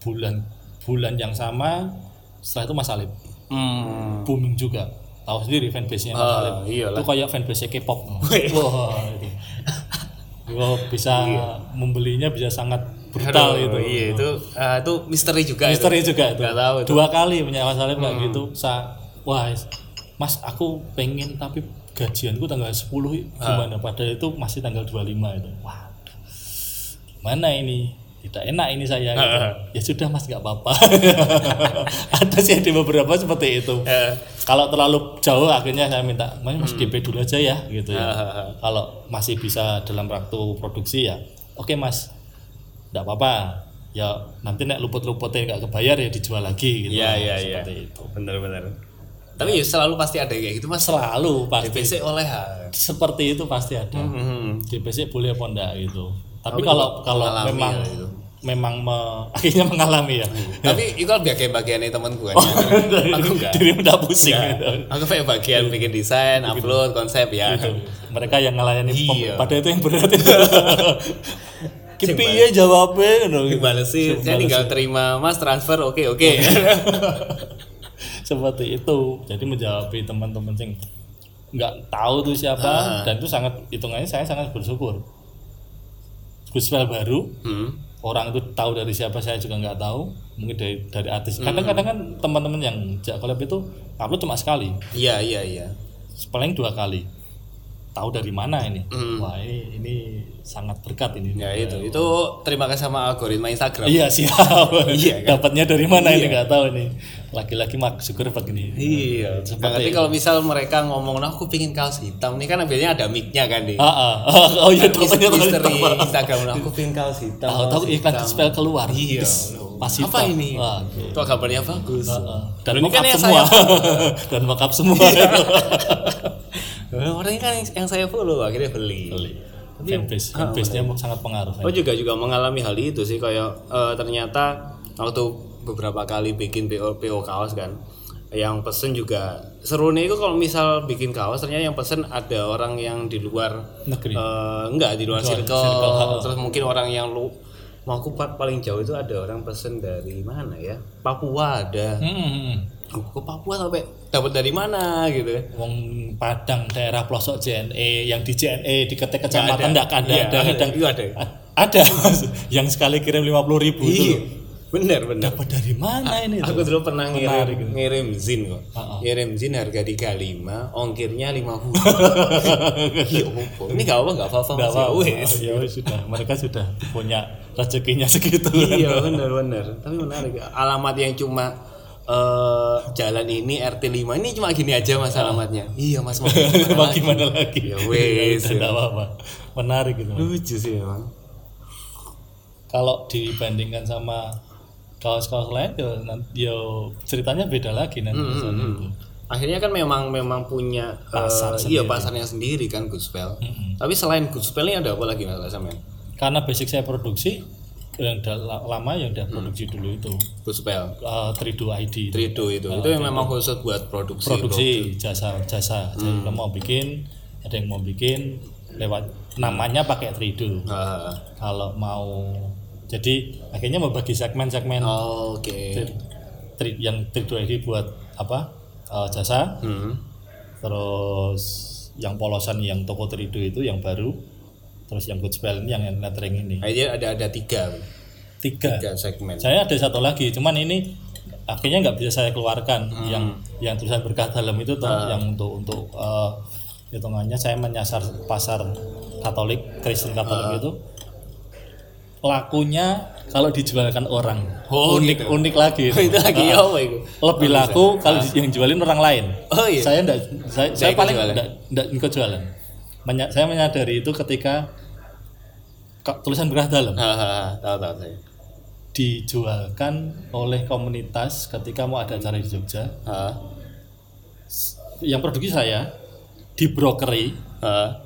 bulan bulan yang sama setelah itu Mas Alip hmm. booming juga. Tahu sendiri fanbase nya Mas Ah, Alip iyalah. itu kayak fanbase K-pop. Wah Wah, bisa membelinya bisa sangat brutal Aduh, itu iya itu ah, itu misteri juga misteri itu. juga itu tahu itu. Hmm. dua kali punya Mas Alip kayak gitu sa wah Mas aku pengen tapi gajianku tanggal 10 Ah. gimana padahal itu masih tanggal 25 itu wah gimana ini tidak enak ini saya gitu. Ah. ya sudah mas nggak apa-apa ada sih di beberapa seperti itu Eh, kalau terlalu jauh akhirnya saya minta mas, mas Hmm. DP dulu aja ya gitu ya Ah. kalau masih bisa dalam waktu produksi ya oke mas nggak apa-apa ya nanti nek luput-luputnya nggak kebayar ya dijual lagi gitu Iya iya iya. seperti itu Benar-benar. Tapi ya selalu pasti ada kayak gitu mas. selalu pasti DPC oleh seperti itu pasti ada Hmm. DPC boleh apa enggak gitu tapi kalau kalau memang ya itu. memang me- akhirnya mengalami ya Tapi itu kan bagian bagiannya temanku kan. aku enggak. diri udah pusing Enggak. gitu. Aku kayak bagian bikin desain, upload, konsep ya. Gitu. mereka yang ngelayani Iya. pada itu yang berat itu Kipi ya jawabnya gitu. Dibalesin, saya tinggal terima mas transfer, oke oke. seperti itu jadi menjawab teman-teman yang nggak tahu tuh siapa Ah. dan itu sangat hitungannya saya sangat bersyukur Gospel baru hmm. orang itu tahu dari siapa saya juga nggak tahu mungkin dari dari artis Hmm. kadang-kadang kan teman-teman yang jak collab itu upload cuma sekali Iya iya iya. paling dua kali tahu dari mana ini Hmm. wah ini, ini sangat berkat ini Ya itu, itu terima kasih sama algoritma Instagram. iya siap Iya, kan? dapatnya dari mana ini Iya. nggak tahu ini laki-laki mak syukur begini Iya. Nah, Seperti tapi kalau misal mereka ngomong, nah aku pingin kaos hitam, ini kan biasanya ada mic-nya kan nih. ah, ah, oh iya dari misteri. Instagram, nah aku pingin kaos hitam. tahu tahu iklan spell keluar Iya. Pas Apa ini? Wah, oke. Itu gambarnya bagus. Ah, ah. dan Ini kan semua dan mockup semua Eh, Orang ini kan yang, yang saya follow akhirnya beli. fanbase Ah, fanbase-nya sangat pengaruh Oh juga juga mengalami hal itu sih kayak eh, ternyata waktu beberapa kali bikin PO PO kaos kan yang pesen juga seru nih. Itu kalau misal bikin kaos ternyata yang pesen ada orang yang di luar negeri. eh, enggak di luar circle, circle, terus mungkin orang yang lu mau aku pa- paling jauh itu ada orang pesen dari mana ya? Papua ada. Hmm, hmm, hmm. Oh, ke Papua sampai dapat dari mana gitu kan Wong Padang daerah pelosok JNE yang di JNE di ketek kecamatan Nggak enggak ada Iya, ada ada itu ada A- ada yang sekali kirim 50 ribu itu iya loh. bener bener dapat dari mana ini Aku dulu pernah ngirim gitu. ngirim zin kok. Ah. Ngirim zin harga 35, ongkirnya 50. Iya, apa? Ini gak apa enggak apa-apa. Nggak Mas. Ya apa-apa. wes. ya sudah mereka sudah punya rezekinya segitu. Iya, benar benar. Tapi menarik. Alamat yang cuma eh jalan ini RT 5 ini cuma gini aja mas alamatnya. Iya mas mau gimana Mau lagi? gimana lagi Ya wes. udah, nggak apa-apa menarik gitu Lucu sih emang. kalau dibandingkan sama kaos-kaos lain ya nan- ya ceritanya beda lagi nanti Hmm, misalnya itu. Akhirnya kan memang memang punya Pasar eh, iya pasarnya sendiri kan Goodspell. Mm-mm. Tapi selain Goodspell ini ada apa lagi mas Samen? karena basic saya produksi yang lama yang udah produksi dulu itu Goodspell. uh, Trido ID. Trido itu. itu yang memang khusus buat produksi. produksi jasa jasa jadi kalau mau bikin ada yang mau bikin lewat namanya pakai Trido Ah, kalau mau jadi akhirnya membagi segmen-segmen oh, Oke. tri- tri- yang Trido ID buat apa uh, jasa Hmm. terus yang polosan yang toko Trido itu yang baru terus yang good spell ini yang lettering ini. Akhirnya ada ada tiga, tiga. Tiga segmen. saya ada satu lagi cuman ini akhirnya nggak bisa saya keluarkan. Yang yang tulisan berkah dalam itu toh yang untuk untuk eh, hitungannya saya menyasar pasar Katolik Kristen Katolik itu. Lakunya kalau dijualkan orang. Oh, unik gitu. unik lagi itu. Lagi Ah, apa itu? lebih laku kalau di- yang jualin orang lain. Oh iya. saya enggak saya, saya paling enggak, enggak ikut jualan. Menya- saya menyadari itu ketika ka- tulisan berkah dalam. Tahu tahu saya. dijualkan oleh komunitas ketika mau ada acara di Jogja. Hah? yang produksi saya dibrokeri Hah?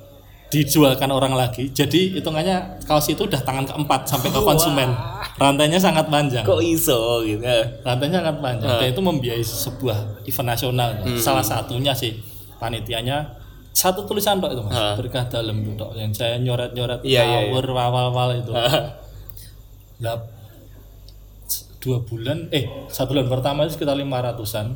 dijualkan orang lagi. Jadi hitungannya kaos itu udah tangan keempat sampai ke konsumen. Rantainya sangat panjang. Kok iso gitu? rantainya sangat panjang. Dan itu membiayai sebuah event nasional. Salah satunya sih panitianya satu tulisan tok itu mas Ah. berkah dalam itu tok yang saya nyoret nyoret Iya, iya, iya. ngawur wawal-wawal itu Hah? lah dua bulan eh satu bulan pertama itu sekitar lima ratusan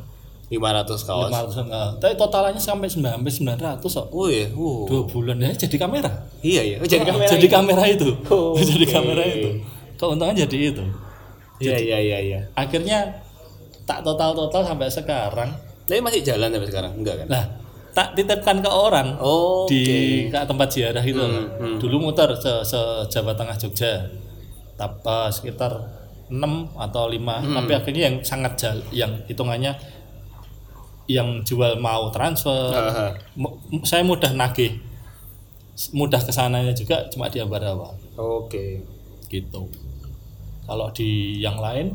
500 kaos. lima ratusan eh, tapi totalannya sampai sembilan sampai sembilan ratus kok Oh iya, uh. dua bulan ya jadi kamera Iya iya. Oh, jadi kamera. jadi kamera itu Oh, jadi oke. kamera itu keuntungan jadi itu Iya iya iya iya. akhirnya tak total total sampai sekarang Tapi masih jalan sampai sekarang? Enggak kan? nah tak titipkan ke orang Oh, di ke tempat ziarah itu hmm. dulu muter se, se Jawa Tengah Jogja. Tap, eh, sekitar 6 atau 5 Hmm. tapi akhirnya yang sangat jal, yang hitungannya yang jual mau transfer. Saya mudah nagih. Mudah ke sananya juga cuma di Ambarawa. Oke. gitu. Kalau di yang lain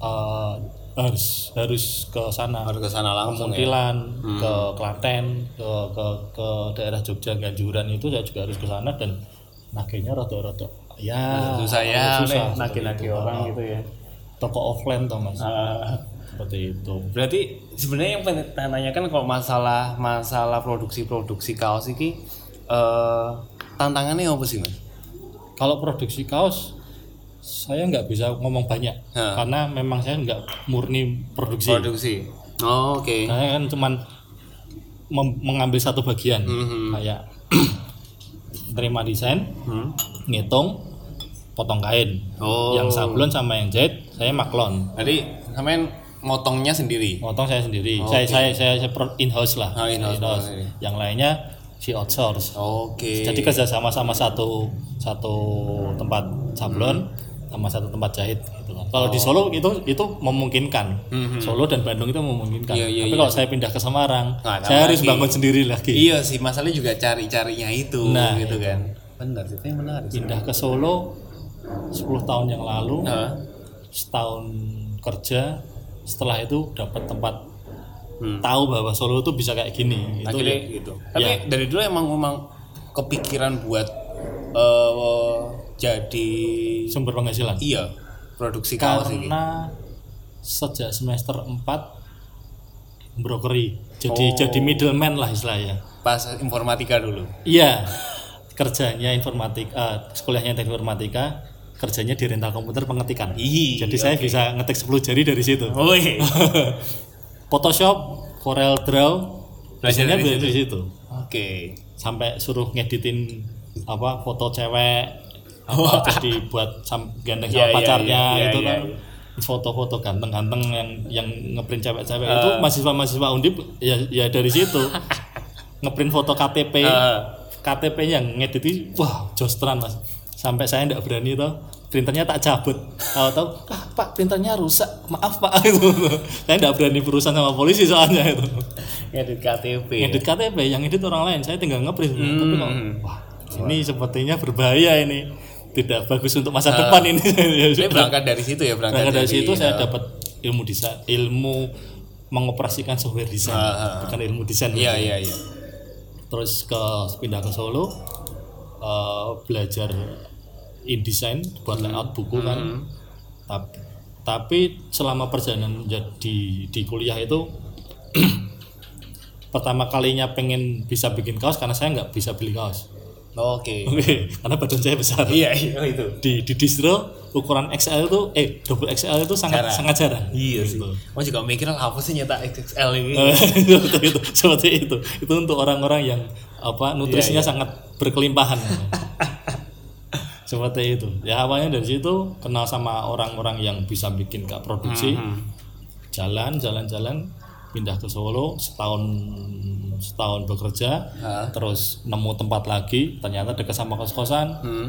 eh, harus harus ke sana Harus ke sana ke langsung ya. Muntilan, ke Klaten, ke, ke ke daerah Jogja Ganjuran itu saya juga harus ke sana dan nagihnya rada-rada ya Susah ya, susah, nih, nagi-nagi seperti itu. orang Ah, gitu ya. toko offline toh mas Ah. seperti itu Berarti sebenarnya yang pengen tanyakan kalau masalah masalah produksi-produksi kaos ini eh tantangannya apa sih mas? kalau produksi kaos saya nggak bisa ngomong banyak Ha. karena memang saya nggak murni produksi Produksi. Oh, Oke. saya kan cuman mengambil satu bagian Mhm. kayak terima desain Hmm. ngitung potong kain Oh. yang sablon sama yang jahit saya maklon Jadi sampean motongnya sendiri. motong saya sendiri Oh, saya, oke. saya saya saya in house lah Oh, in-house, In-house. oh, iya. yang lainnya si outsource Oke. jadi kerjasama sama satu satu tempat sablon sama satu tempat jahit gitu kan. Kalau di Solo itu itu memungkinkan. Solo dan Bandung itu memungkinkan. Iya, iya, Tapi kalau saya pindah ke Semarang, Nah, saya harus lagi. bangun sendiri lagi. Iya sih, masalahnya juga cari-carinya itu Nah, gitu itu. kan. Benar, itu yang menarik. sih. Pindah ke Solo 10 tahun yang lalu, setahun kerja, setelah itu dapat tempat Hmm. tahu bahwa Solo itu bisa kayak gini. Itu Akhirnya ya- gitu. Tapi dari dulu emang memang kepikiran buat eh jadi sumber penghasilan. iya produksi kaos ini. Karena sejak semester 4 brokeri. Jadi Oh. jadi middleman lah istilahnya. Pas informatika dulu. Iya, kerjanya informatika, kuliahnya teknik informatika, kerjanya di rental komputer pengetikan. Ih, Jadi saya bisa ngetik 10 jari dari situ. Woi. Photoshop, Corel Draw, Belajar belajarnya dari dari, dari situ. Oke. Sampai suruh ngeditin apa foto cewek apa jadi buat sam, gandeng Iya, sama iya, pacarnya iya, itu iya, kan. foto-foto ganteng-ganteng yang yang ngeprint cewek-cewek Ah. itu mahasiswa-mahasiswa undip ya ya dari situ. Ngeprint foto KTP Ah. KTP yang ngedit itu wah jostran mas. Sampai saya tidak berani tuh printernya tak cabut. Tahu-tahu ah pak printernya rusak maaf pak. Itu. Saya tidak berani berurusan sama polisi soalnya itu. Ngedit KTP. ngedit KTP yang edit orang lain saya tinggal ngeprint. Tapi kok Hmm. wah ini sepertinya berbahaya ini tidak bagus untuk masa Ah. depan ini Saya berangkat dari situ ya, berangkat, Berangkat dari situ saya eh, dapat ilmu desain ilmu mengoperasikan software desain ah, ah. bukan ilmu desain Iya, iya, iya. terus ke pindah ke Solo eh, belajar InDesign buat layout buku kan tapi tapi selama perjalanan jadi di kuliah itu pertama kalinya pengen bisa bikin kaos karena saya nggak bisa beli kaos Oke. Oke, karena badan saya besar Iya, iya itu. di di distro ukuran XL itu eh double XL itu sangat Jarang. sangat jarang Iya sih. Gitu. Mau juga mikir apa sih nyetak XXL ini. seperti itu seperti itu itu untuk orang-orang yang apa nutrisinya Iya, iya. sangat berkelimpahan seperti itu ya awalnya dari situ kenal sama orang-orang yang bisa bikin kak produksi Hmm. jalan jalan jalan pindah ke Solo setahun setahun bekerja Hah? terus nemu tempat lagi ternyata dekat sama kos-kosan Hmm.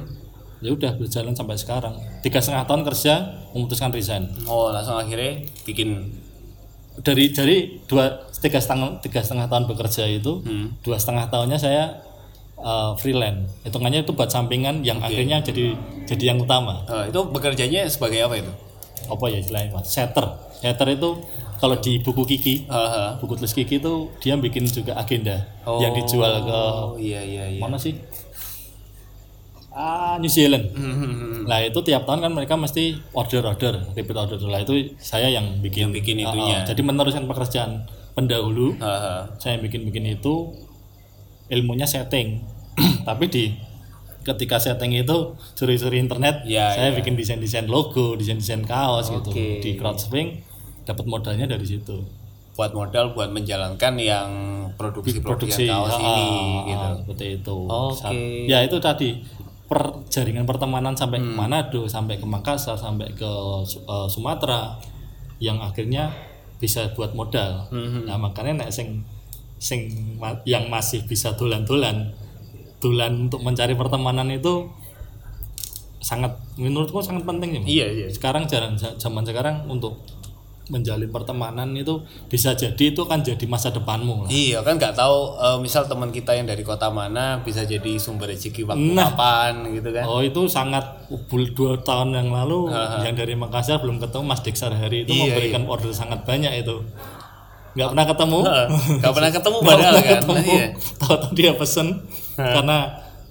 ya udah berjalan sampai sekarang tiga setengah tahun kerja memutuskan resign Oh, langsung akhirnya bikin dari dari dua tiga setengah tiga setengah tahun bekerja itu Hmm. dua setengah tahunnya saya uh, freelance hitungannya itu buat sampingan yang akhirnya jadi jadi yang utama eh, itu bekerjanya sebagai apa itu? apa ya istilahnya mas setter setter itu kalau di buku Kiki Haha. buku tulis Kiki itu dia bikin juga agenda yang dijual ke Oh, iya iya iya. mana sih ah New Zealand Hmm, hmm. Nah itu tiap tahun kan mereka mesti order-order, repeat order lah itu saya yang bikin. Yang bikin itunya. ah. jadi meneruskan pekerjaan pendahulu, Haha. saya yang bikin-bikin itu ilmunya setting. Tapi di ketika setting itu curi-curi internet, Ya, saya ya. bikin desain-desain logo, desain-desain kaos gitu. Oke. Di Crowdspring dapat modalnya dari situ. Buat modal buat menjalankan yang produksi produksi Produksi kaos ah, ini ah, gitu. seperti itu. Oke. Sa- Ya itu tadi per jaringan pertemanan sampai Hmm. ke Manado, sampai ke Makassar, sampai ke eh, Sumatera yang akhirnya bisa buat modal. Hmm, Nah, makanya nek sing sing ma- yang masih bisa dolan-dolan dolan untuk mencari pertemanan itu sangat menurutku sangat penting ya. Iya iya. Sekarang jarang za- zaman sekarang untuk menjalin pertemanan itu bisa jadi itu kan jadi masa depanmu lah. Iya kan nggak tahu eh, misal teman kita yang dari kota mana bisa jadi sumber rezeki waktu Nah. kapan gitu kan. Oh itu sangat bul- dua tahun yang lalu yang dari Makassar belum ketemu Mas Dik Sarhari itu Iya, memberikan order sangat banyak itu nggak pernah ketemu Heeh, nggak pernah ketemu padahal pernah kan. ketemu. Iya. tahu-tahu dia pesen karena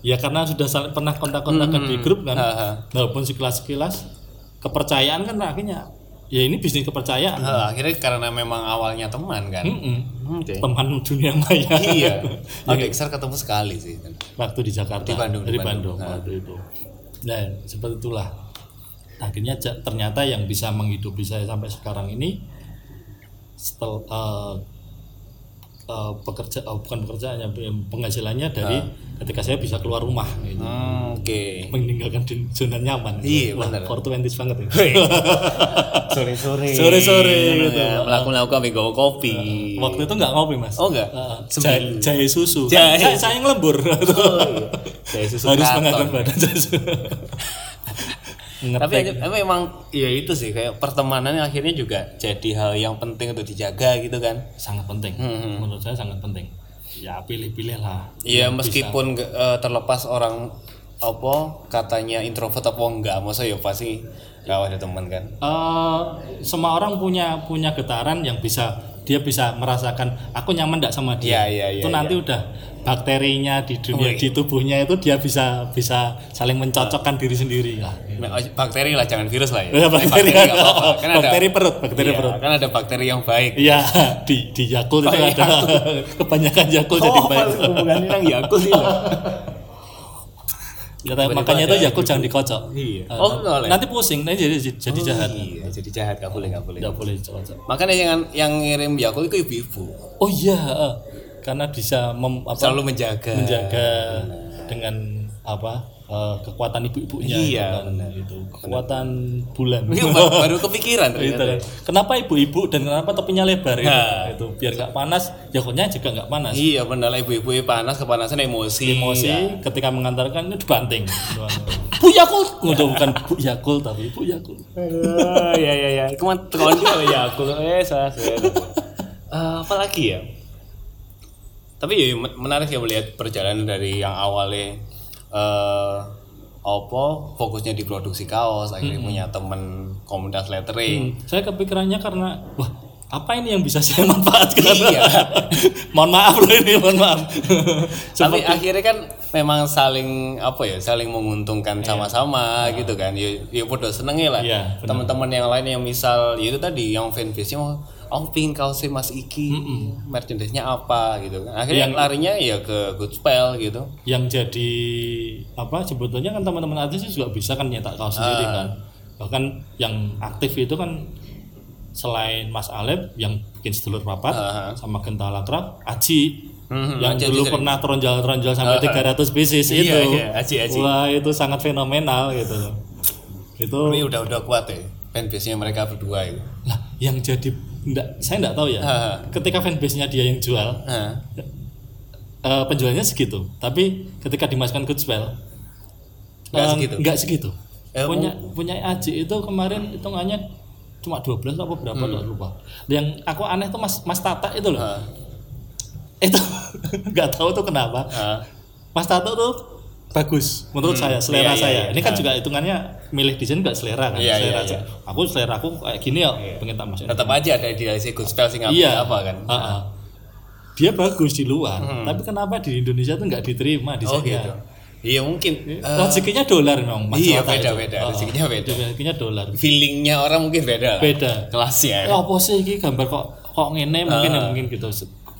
ya karena sudah pernah kontak-kontakan di grup kan Heeh. walaupun sekilas-sekilas kepercayaan kan akhirnya ya ini bisnis kepercayaan Heeh, akhirnya karena memang awalnya teman kan. Mm-mm. Oke. teman dunia maya Iya. Oh, Dexter ketemu sekali sih. waktu di Jakarta Di Bandung, di Bandung. Bandung, waktu itu nah seperti itulah akhirnya ternyata yang bisa menghidupi saya sampai sekarang ini setel eh, eh, pekerja oh, bukan pekerjaannya penghasilannya dari ketika saya bisa keluar rumah gitu. Hmm, Oke. meninggalkan di zona nyaman Iya, Wah, bener. 420 banget ya. Sore-sore. Sore-sore gitu. Melakukan-melakukan minggu kopi. waktu itu nggak ngopi mas Oh enggak? Sembilan. jahe, jahe susu Jahe. Kan saya, saya ngelembur Kayak susu harus mengangkat badan Tapi tapi memang ya itu sih kayak pertemanan akhirnya juga jadi hal yang penting untuk dijaga gitu kan. sangat penting. Hmm, menurut saya sangat penting. Ya pilih-pilih lah Iya meskipun nggak, eh, terlepas orang apa katanya introvert apa enggak, masa ya pasti gak ada teman kan. Eh, semua orang punya punya getaran yang bisa dia bisa merasakan aku nyaman tidak sama dia Iya, iya, iya, itu nanti udah bakterinya di dunia di tubuhnya itu dia bisa bisa saling mencocokkan diri sendiri lah Bakteri lah jangan virus lah ya. Ya, bakteri, nggak apa-apa. Kan ada- bakteri perut bakteri Iya, perut kan ada bakteri yang baik. Iya di di Yakult itu ada kebanyakan Yakult jadi baik. hubungannya yang Yakult sih. Ya, makanya itu Yakult jangan dikocok. Iya. Eh, Oh, boleh. nanti pusing, nanti jadi jadi jahat. Iya, jadi jahat gak boleh gak boleh. Tidak boleh dikocok. Makanya yang yang ngirim Yakult itu ibu-ibu. Oh iya, eh, karena bisa mem, apa, Selalu menjaga. menjaga dengan apa eh, kekuatan ibu-ibunya Iya, itu kan, itu kekuatan bulan. Iya, baru, baru kepikiran Itu ternyata. kan. Kenapa ibu-ibu dan kenapa topinya lebar itu? Nah. itu biar nggak panas, Yakultnya juga nggak panas. Iya benar ibu-ibu panas kepanasan emosi. emosi Iya. ketika mengantarkan itu dibanting Bu Yakult udah bukan Bu Yakult tapi Bu Yakult Aduh, ya ya ya. Kawan lah ya aku. Eh salah. Eh, apa lagi ya? Tapi ya men- menarik ya melihat perjalanan dari yang awalnya eh apa fokusnya di produksi kaos akhirnya punya temen komunitas lettering. saya kepikirannya karena wah apa ini yang bisa saya manfaatkan Iya. mohon maaf loh ini mohon maaf Tapi akhirnya kan memang saling apa ya, saling menguntungkan sama-sama gitu kan. Ya ya podo senengnya lah. Iya, benar. Teman-teman yang lain yang misal ya itu tadi yang fanbase-nya oh, aku pingin kaosnya Mas Iki, merchandise-nya apa gitu kan. Akhirnya larinya ya ke Good Spell gitu. yang jadi apa sebetulnya kan teman-teman artis juga bisa kan nyetak kaos sendiri Ah. kan bahkan yang aktif itu kan selain Mas Alep yang bikin sedulur papat Ah, sama Gentala Craft Aji Mhm, yang Aji dulu sering. pernah teronjol-teronjol sampai 300 pieces Iya, itu iya, Aji, Aji. wah itu sangat fenomenal gitu itu Tapi udah udah kuat ya fanbase-nya mereka berdua itu. lah yang jadi enggak saya enggak tahu ya. Ah. ketika fanbase-nya dia yang jual Nah, eh, penjualannya segitu. Tapi ketika dimasukkan good spell Nggak eh, segitu? nggak segitu. Eh, punya punya Aji itu kemarin hitungannya cuma 12 apa berapa Hmm. lupa. Yang aku aneh tuh mas mas Tata itu loh. Ah, itu nggak tahu tuh kenapa. Ah. mas Tata tuh bagus menurut saya selera iya, iya, saya iya. ini kan juga hitungannya milih desain nggak selera kan Iya, iya, selera iya. aku selera aku kayak gini ya pengen tak masukin Tetap aja ada idealisasi Good Spell sih iya apa kan. Ah, ah. dia bagus di luar tapi kenapa di Indonesia tuh nggak diterima Hmm. Oh gitu. Iya mungkin. eh, rezekinya dolar memang Mas iya Tata itu. beda-beda, Ah, rezekinya beda. rezekinya dolar feelingnya orang mungkin beda beda kelasnya ya sih ini gambar kok kok ngene mungkin ya mungkin gitu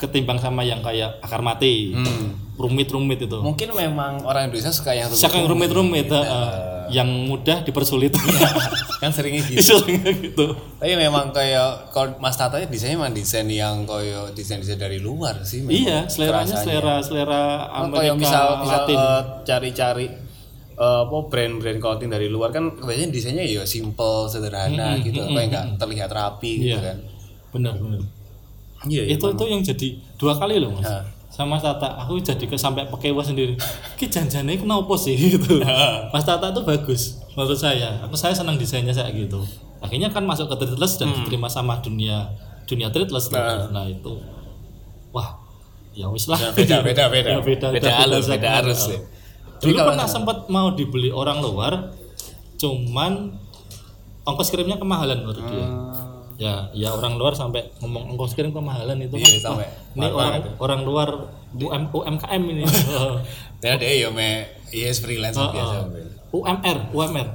ketimbang sama yang kayak akar mati. Hmm. rumit-rumit itu. Mungkin memang orang Indonesia suka yang rumit Saking rumit-rumit ah. yang mudah dipersulit. Kan seringnya gitu. Isunya gitu. Tapi memang kayak kalau Mas Tata desainnya memang desain yang kayak desain desain dari luar sih memang. iya seleranya kerasanya. selera selera Amerika kayak misal misal Latin. eh, cari-cari eh, apa brand-brand clothing dari luar kan biasanya desainnya ya simple sederhana gitu. kayak nggak terlihat rapi gitu Iya. kan. Benar benar iya iya itu itu yang jadi dua kali loh mas. Ah. sama Tata aku jadi ke sampai pekewa sendiri. Ki janjane kenapa sih? Gitu. Mas Tata tuh bagus menurut saya. Aku saya senang desainnya saya gitu. Akhirnya kan masuk ke Treatless dan diterima sama dunia dunia Treatless tuh. Nah. nah itu. Wah ya wis lah. Ya, beda beda beda. Ya, beda, beda alus beda arus ya dulu pernah sempat mau dibeli orang luar cuman ongkos kirimnya kemahalan menurut dia. Hmm. Ya ya orang luar sampai ngomong ongkos kirim kemahalan itu Iya, kan, sampai wah, ini orang banget. orang luar UM, UMKM ini ya dia ya me yes freelance Oh, biasa oh. UMR UMR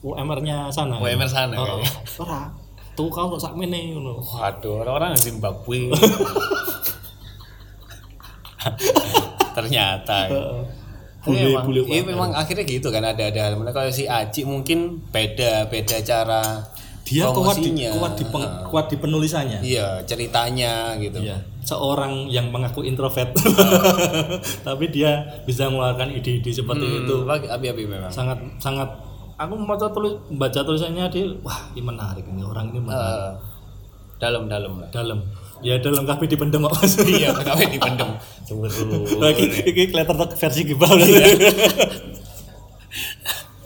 UMR-nya sana UMR sana Oh, oh. ora tuh kau kok mene ngono Waduh, orang-orang Zimbabwe. Ternyata. ya. Bule bule iya memang akhirnya gitu kan ada ada mereka kalau si Aji mungkin beda beda cara dia kuat di, kuat di peng- kuat di penulisannya iya ceritanya gitu Iya, seorang yang mengaku introvert, tapi dia bisa mengeluarkan ide-ide seperti itu. Hmm, lagi api-api memang Sangat sangat. Aku membaca tulis baca tulisannya dia, wah ini menarik ini orang ini menarik. Eh, dalam-dalam lah dalam. Ya dalam tapi dipendem kok mas. iya kawin dipendem tunggu dulu Lagi ini kelihatan versi gibal.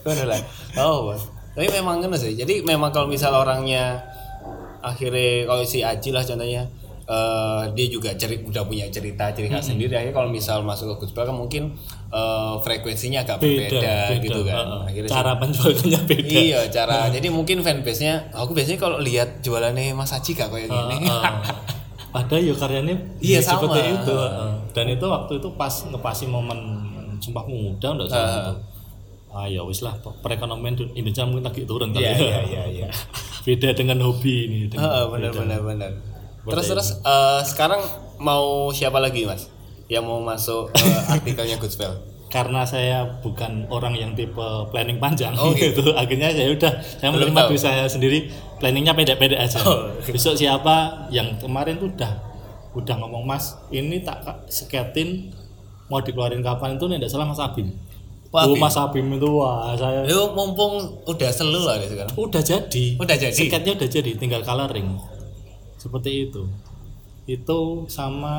Bener lah. Oh. Tapi memang kan sih. Jadi memang kalau misal orangnya akhirnya kalau si Aji lah contohnya eh, dia juga ceri, udah punya cerita ciri khas sendiri akhirnya kalau misal masuk ke gospel kan mungkin eh, frekuensinya agak berbeda gitu kan Heeh. akhirnya sih- Cara penjualannya beda. iya cara jadi mungkin fanbase-nya aku biasanya kalau lihat jualannya Mas Aji gak kayak gini Heeh. Padahal ya karyanya Iya, ya seperti itu. Dan itu waktu itu pas ngepasi momen Sumpah Pemuda enggak salah itu. Ah ya wis lah perekonomian Indonesia mungkin lagi turun kali iya ya. iya iya iya Beda dengan hobi ini. Heeh, benar benar benar terus terus eh, sekarang mau siapa lagi Mas yang mau masuk eh, artikelnya Goodspell Karena saya bukan orang yang tipe planning panjang Oh, gitu. Akhirnya saya udah saya Belum menerima diri saya sendiri planningnya pendek-pendek aja. Oh. Besok siapa yang kemarin tuh udah udah ngomong Mas, ini tak sketin mau dikeluarin kapan itu nih tidak salah Mas Abim. Wah, oh, Abim. Mas Abim itu wah saya Yo mumpung udah selu lah sekarang. udah jadi. Udah jadi. Sketnya udah jadi, tinggal coloring. Seperti itu. Itu sama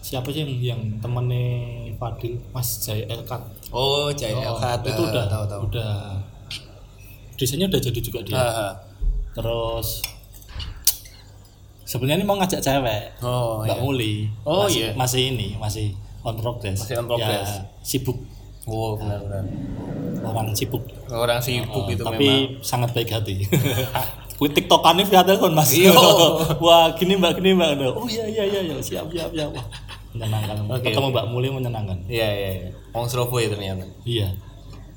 siapa sih yang, yang temennya Fadil Mas Jaya Elkat. Oh, Jaya Oh, Elkat. itu Ah, udah tahu tahu. udah desainnya udah jadi juga dia. Ah, ah. Terus sebenarnya ini mau ngajak cewek. Oh, Mbak iya. Muli. Oh, masih, iya. Masih ini, masih on progress. Masih on progress. Ya, sibuk Oh, benar benar. orang sibuk. Orang sibuk Oh, itu tapi memang. sangat baik hati. Kuwi tiktokannya via telepon mas. Iya. Wah gini mbak, gini mbak. Oh iya iya iya, iya. siap siap siap. Wah, menyenangkan. Oke, Ketemu Mbak Muli menyenangkan. Iya iya iya. Wong Surabaya ternyata. Iya.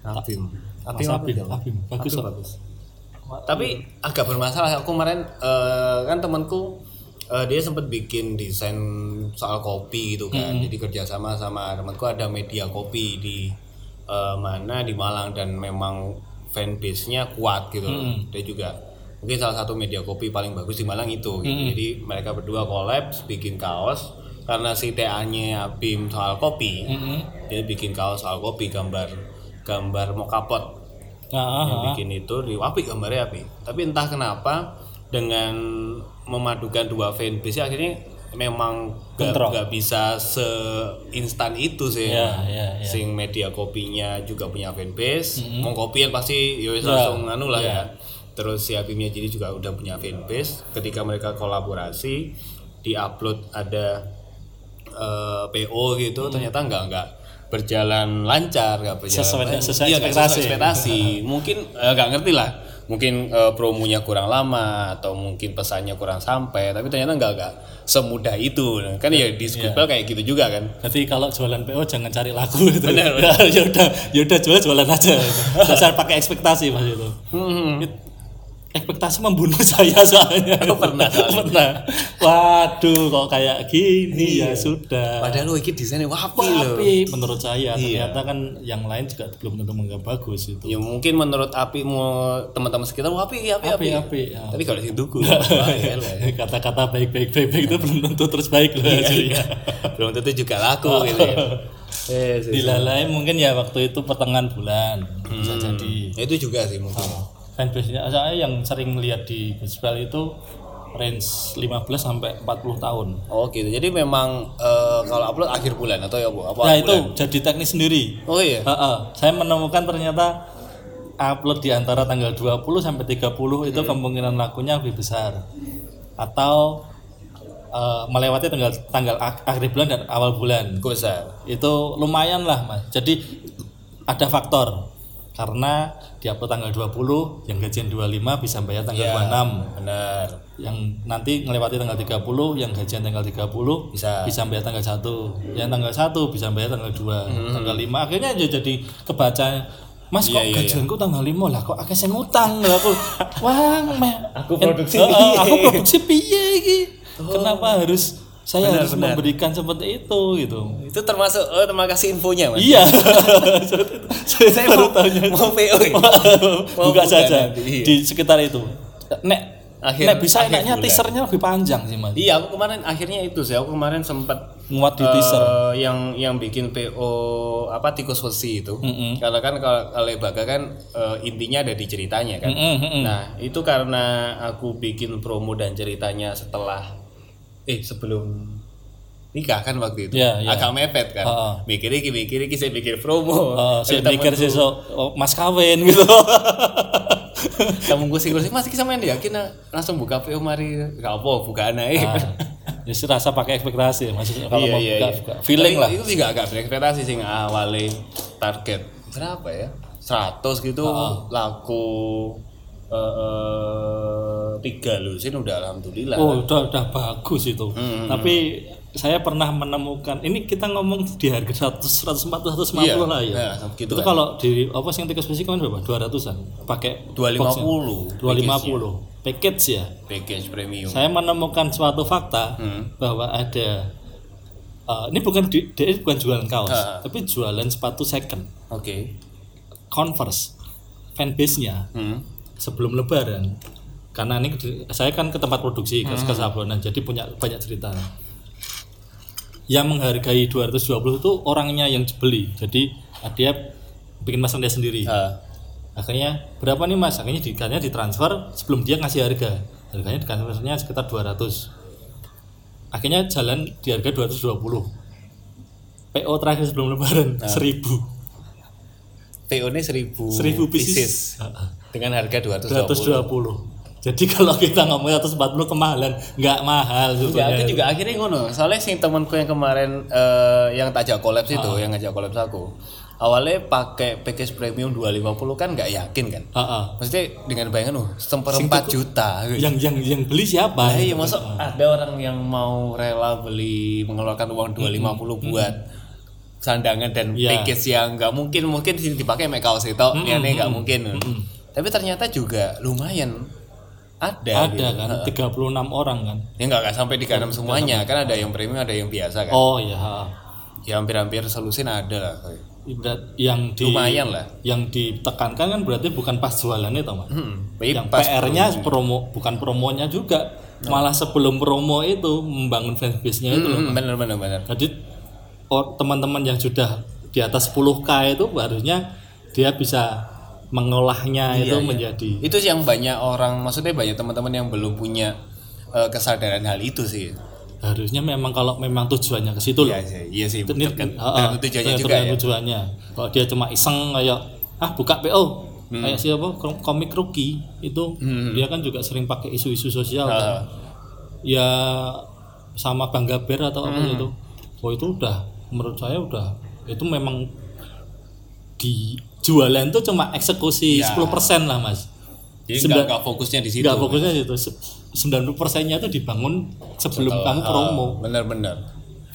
Abim. Mas Abim, Abim. Bagus Abim bagus. Tapi agak bermasalah. Aku kemarin eh, kan temanku eh, dia sempat bikin desain soal kopi gitu kan. Jadi kerjasama sama temanku ada media kopi di eh, mana di Malang dan memang fanbase-nya kuat gitu. loh. Dia juga mungkin salah satu media kopi paling bagus di Malang itu. Gitu. Jadi mereka berdua collab bikin kaos karena si TA-nya Abim soal kopi. Dia bikin kaos soal kopi gambar gambar mokapot Nah, yang ah, bikin itu di api gambarnya api tapi entah kenapa dengan memadukan dua fanbase akhirnya memang gak, gak bisa seinstan itu sih. Iya, iya, iya. sing media kopinya juga punya fanbase. Mau kopian pasti ya wis Iya, langsung anu lah iya. ya. Terus si Abimnya jadi juga udah punya fanbase. Ketika mereka kolaborasi diupload ada eh, PO gitu ternyata nggak nggak berjalan lancar nggak berjalan Sesuai- lancar. sesuai nggak ekspektasi. ekspektasi. Mungkin eh, nggak ngerti lah mungkin eh, promonya kurang lama atau mungkin pesannya kurang sampai tapi ternyata nggak nggak semudah itu kan ya di Scoopel kayak gitu juga kan Berarti kalau jualan PO jangan cari laku itu. Benar, Ya, ya udah, ya udah jual jualan aja. Dasar pakai ekspektasi mas itu. Hmm. Ekspektasi membunuh saya soalnya. Oh, pernah soalnya. pernah. Waduh, kok kayak gini ya sudah. padahal lo iki desainnya wapi loh menurut saya Iya. ternyata kan yang lain juga belum tentu menganggap bagus itu. ya mungkin menurut Api mau teman-teman sekitar wapi api api, Api, api, ya. tapi kalau ya. Kata-kata baik baik baik baik itu belum tentu terus baik loh hasilnya. belum tentu juga laku gitu ya Eh. Dilalai mungkin ya waktu itu pertengahan bulan bisa jadi. Ya, itu juga sih mungkin fanbase-nya saya yang sering lihat di gospel itu range 15 sampai 40 tahun. oh gitu jadi memang eh, kalau upload akhir bulan atau ya bu apa Nah, bulan? itu jadi teknis sendiri. oh iya Heeh. Saya menemukan ternyata upload di antara tanggal 20 sampai 30 itu kemungkinan lakunya lebih besar. Atau eh, melewati tanggal tanggal ak- akhir bulan dan awal bulan. Besar Itu lumayan lah, Mas. Jadi ada faktor karena di upload tanggal 20 yang gajian 25 bisa bayar tanggal Iya. 26 benar. Yang nanti ngelewati tanggal 30 yang gajian tanggal 30 Bisa. bisa bayar tanggal 1 yang tanggal 1 bisa bayar tanggal 2 tanggal 5 akhirnya aja jadi kebaca Mas Hmm. Iya, kok iya, gajianku tanggal 5 lah kok akeh sing utang? Lah aku wah Aku produksi piye? aku produksi piye iki? Kenapa harus saya Benar, harus benar. memberikan seperti itu gitu itu termasuk oh terima kasih infonya mas iya saya saya baru mau, tahunya mau PO ya? Mau buka buka saja nanti, iya. di sekitar itu nek Akhir- nek bisa akhir enaknya bulan. teasernya lebih panjang sih mas Iya, aku kemarin akhirnya itu sih. Aku kemarin sempat nguat di teaser yang yang bikin PO apa tikus besi itu. Karena kan kalau kalau Baga kan eh, intinya ada di ceritanya kan. Mm, mm, mm. Nah, itu karena aku bikin promo dan ceritanya setelah eh sebelum nikah kan waktu itu. Iya, iya. Agak mepet kan. Heeh. Mikir iki mikir iki saya bikin promo. Oh, saya mikir sih so, oh, mas kawin gitu kamu gue sih mas iki sampean yakin langsung buka PO mari gak apa bukaan aja. ya sih rasa pakai ekspektasi maksudnya kalau Iya, mau iya, buka, iya. buka. feeling Tapi lah Itu juga agak berekspektasi sih awalnya target berapa ya? 100 gitu laku eh eh, tiga lusin udah alhamdulillah. oh udah udah bagus itu Hmm, tapi saya pernah menemukan ini kita ngomong di harga 100 140 150 Iya, lah ya ya, gitu itu kan. kalau di apa sih yang tikus besi kan berapa 200an pakai 250 250 package ya package premium. saya menemukan suatu fakta Hmm. bahwa ada uh, ini bukan di, dia bukan jualan kaos Ah. tapi jualan sepatu second Oke. Converse fanbase-nya Hmm. Sebelum lebaran. Karena ini saya kan ke tempat produksi ke, Hmm. ke Sabonan jadi punya banyak cerita. Yang menghargai 220 itu orangnya yang beli jadi dia bikin pesan dia sendiri. Ah, akhirnya berapa nih mas? Akhirnya di, akhirnya ditransfer sebelum dia ngasih harga. Harganya ditransfernya sekitar 200 akhirnya jalan di harga 220 PO terakhir sebelum lebaran 1000 PO nya 1000 1000 pieces, pieces. Heeh. Dengan harga 220. 220 jadi kalau kita ngomong 140 kemahalan nggak mahal Enggak, sebetulnya aku juga akhirnya ngono. Soalnya sing temanku yang kemarin eh, yang tajak kolaps itu, yang ngajak kolaps aku. Awalnya pakai package premium 250 kan nggak yakin kan. Heeh. Maksudnya dengan bayangan oh seperempat juta. gitu. yang yang yang beli siapa Nah, iya masuk ada orang yang mau rela beli mengeluarkan uang 250 buat sandangan dan Iya. package yang nggak mungkin mungkin sini dipakai make kaos itu ya nih nggak mungkin tapi ternyata juga lumayan. Ada, ada gitu. kan 36 orang kan. Ya nggak nggak sampai di kanan semuanya. kan ada yang premium ada yang biasa kan. Oh iya ya hampir-hampir solusin ada lah yang di lumayan lah. yang ditekankan kan berarti bukan pas jualannya toh mas? Hmm, yang PR-nya promo. bukan promonya juga. Malah sebelum promo itu membangun fanbase-nya itu loh Hmm, bener bener bener jadi teman-teman yang sudah di atas 10k itu harusnya dia bisa mengolahnya itu menjadi itu sih yang banyak orang maksudnya banyak teman-teman yang belum punya eh, kesadaran hal itu sih. Harusnya memang kalau memang tujuannya ke situ loh. iya sih iya sih tergan- ha-ha, tergantung tujuannya juga ya. tujuannya. Kalau dia cuma iseng kayak ah buka PO Hmm. kayak siapa? Kom- komik rookie itu dia kan juga sering pakai isu-isu sosial kan. Ha-ha. ya sama Bangga Bear atau apa Hmm. itu oh itu udah menurut saya udah itu memang di jualan tuh cuma eksekusi Ya. 10% lah mas jadi Sembilan- fokusnya di situ nggak fokusnya itu Se- 90 persennya itu dibangun sebelum kamu promo bener-bener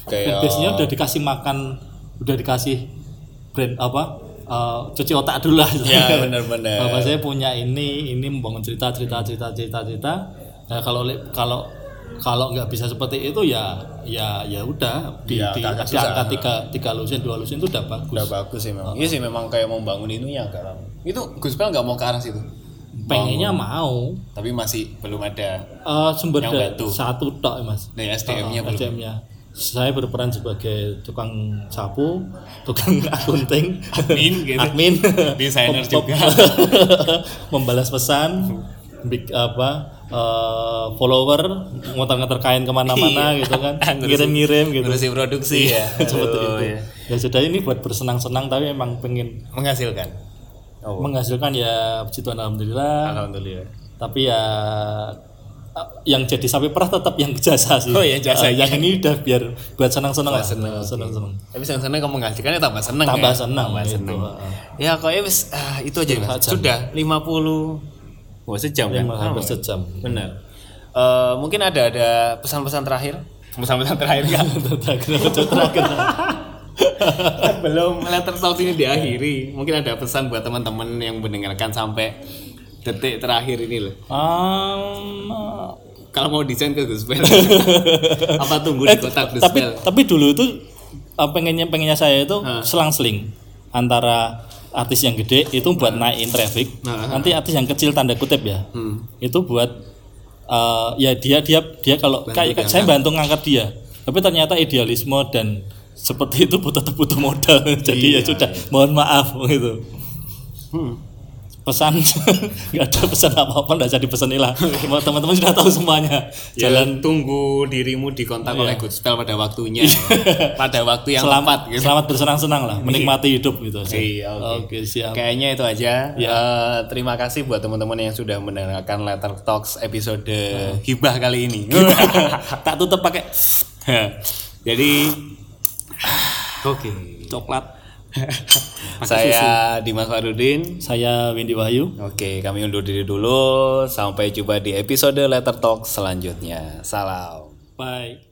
kayak Fanbase-nya udah dikasih makan, udah dikasih brand apa? eh, cuci otak dulu lah. ya bener-bener Bapak saya punya ini, ini membangun cerita, cerita, cerita, cerita, cerita. Nah kalau kalau kalau nggak bisa seperti itu ya ya ya udah. Di, Ya, di, di angka tiga tiga lusin dua lusin itu udah bagus. udah bagus sih memang iya sih memang kayak mau bangun agak lama itu Guspel nggak mau ke arah situ? Pengennya mau. Tapi masih belum ada Eh, sumber Yang daya bantu. satu tok mas. dari SDM-nya belum. SDM-nya. Saya berperan sebagai tukang sapu, tukang akunting, Admin gitu. admin, Desainer juga. membalas pesan, big, apa eh, follower, ngotor-ngotor kain ke mana-mana Iya. gitu kan, ngirim-ngirim gitu. ngurusin produksi ya Seperti itu. iya. Ya sudah ini buat bersenang-senang tapi memang pengen menghasilkan oh menghasilkan ya puji Tuhan alhamdulillah. alhamdulillah Tapi ya eh, yang jadi sapi perah tetap yang jasa sih. Oh, yang jasa, Eh, yang ini udah biar buat senang-senang lah. senang, Senang-senang. tapi senang-senang kamu menghasilkannya tambah seneng Tambah ya? senang tambah gitu. seneng Heeh. ya kok ya wis ah, itu aja mas sudah 50 Wah sejam kan? Lima hampir sejam. Benar. Eh, mungkin ada ada pesan-pesan terakhir. Pesan-pesan terakhir enggak? Terakhir terakhir. Belum letter talk ini diakhiri. Mungkin ada pesan buat teman-teman yang mendengarkan sampai detik terakhir ini loh. Um, Kalau mau desain ke Guspel. Apa tunggu di kotak tapi Guspel? tapi dulu itu eh, pengennya pengennya saya itu selang-seling antara artis yang gede itu buat naikin traffic. Nah. nanti artis yang kecil tanda kutip ya. Hmm. itu buat eh, ya dia dia dia kalau kayak saya bantu ngangkat dia. Tapi ternyata idealisme dan seperti itu butuh butuh modal. Jadi ya sudah mohon maaf gitu. Hmm. Pesan. Nggak ada pesan apa apa nggak jadi pesan lah Semua teman-teman sudah tahu semuanya. Jalan. tunggu dirimu dikontak oleh Good Spell pada waktunya. pada waktu yang selamat tepat gitu. selamat bersenang-senang lah menikmati hidup gitu Iya, oke. oke siap. Kayaknya itu aja. Eh, terima kasih buat teman-teman yang sudah mendengarkan Letter Talks episode hibah kali ini. tak tutup pakai. Jadi oke. coklat saya Dimas Farudin. saya Windy Wahyu Oke, kami undur diri dulu. Sampai jumpa di episode Letter Talk selanjutnya. Salam. bye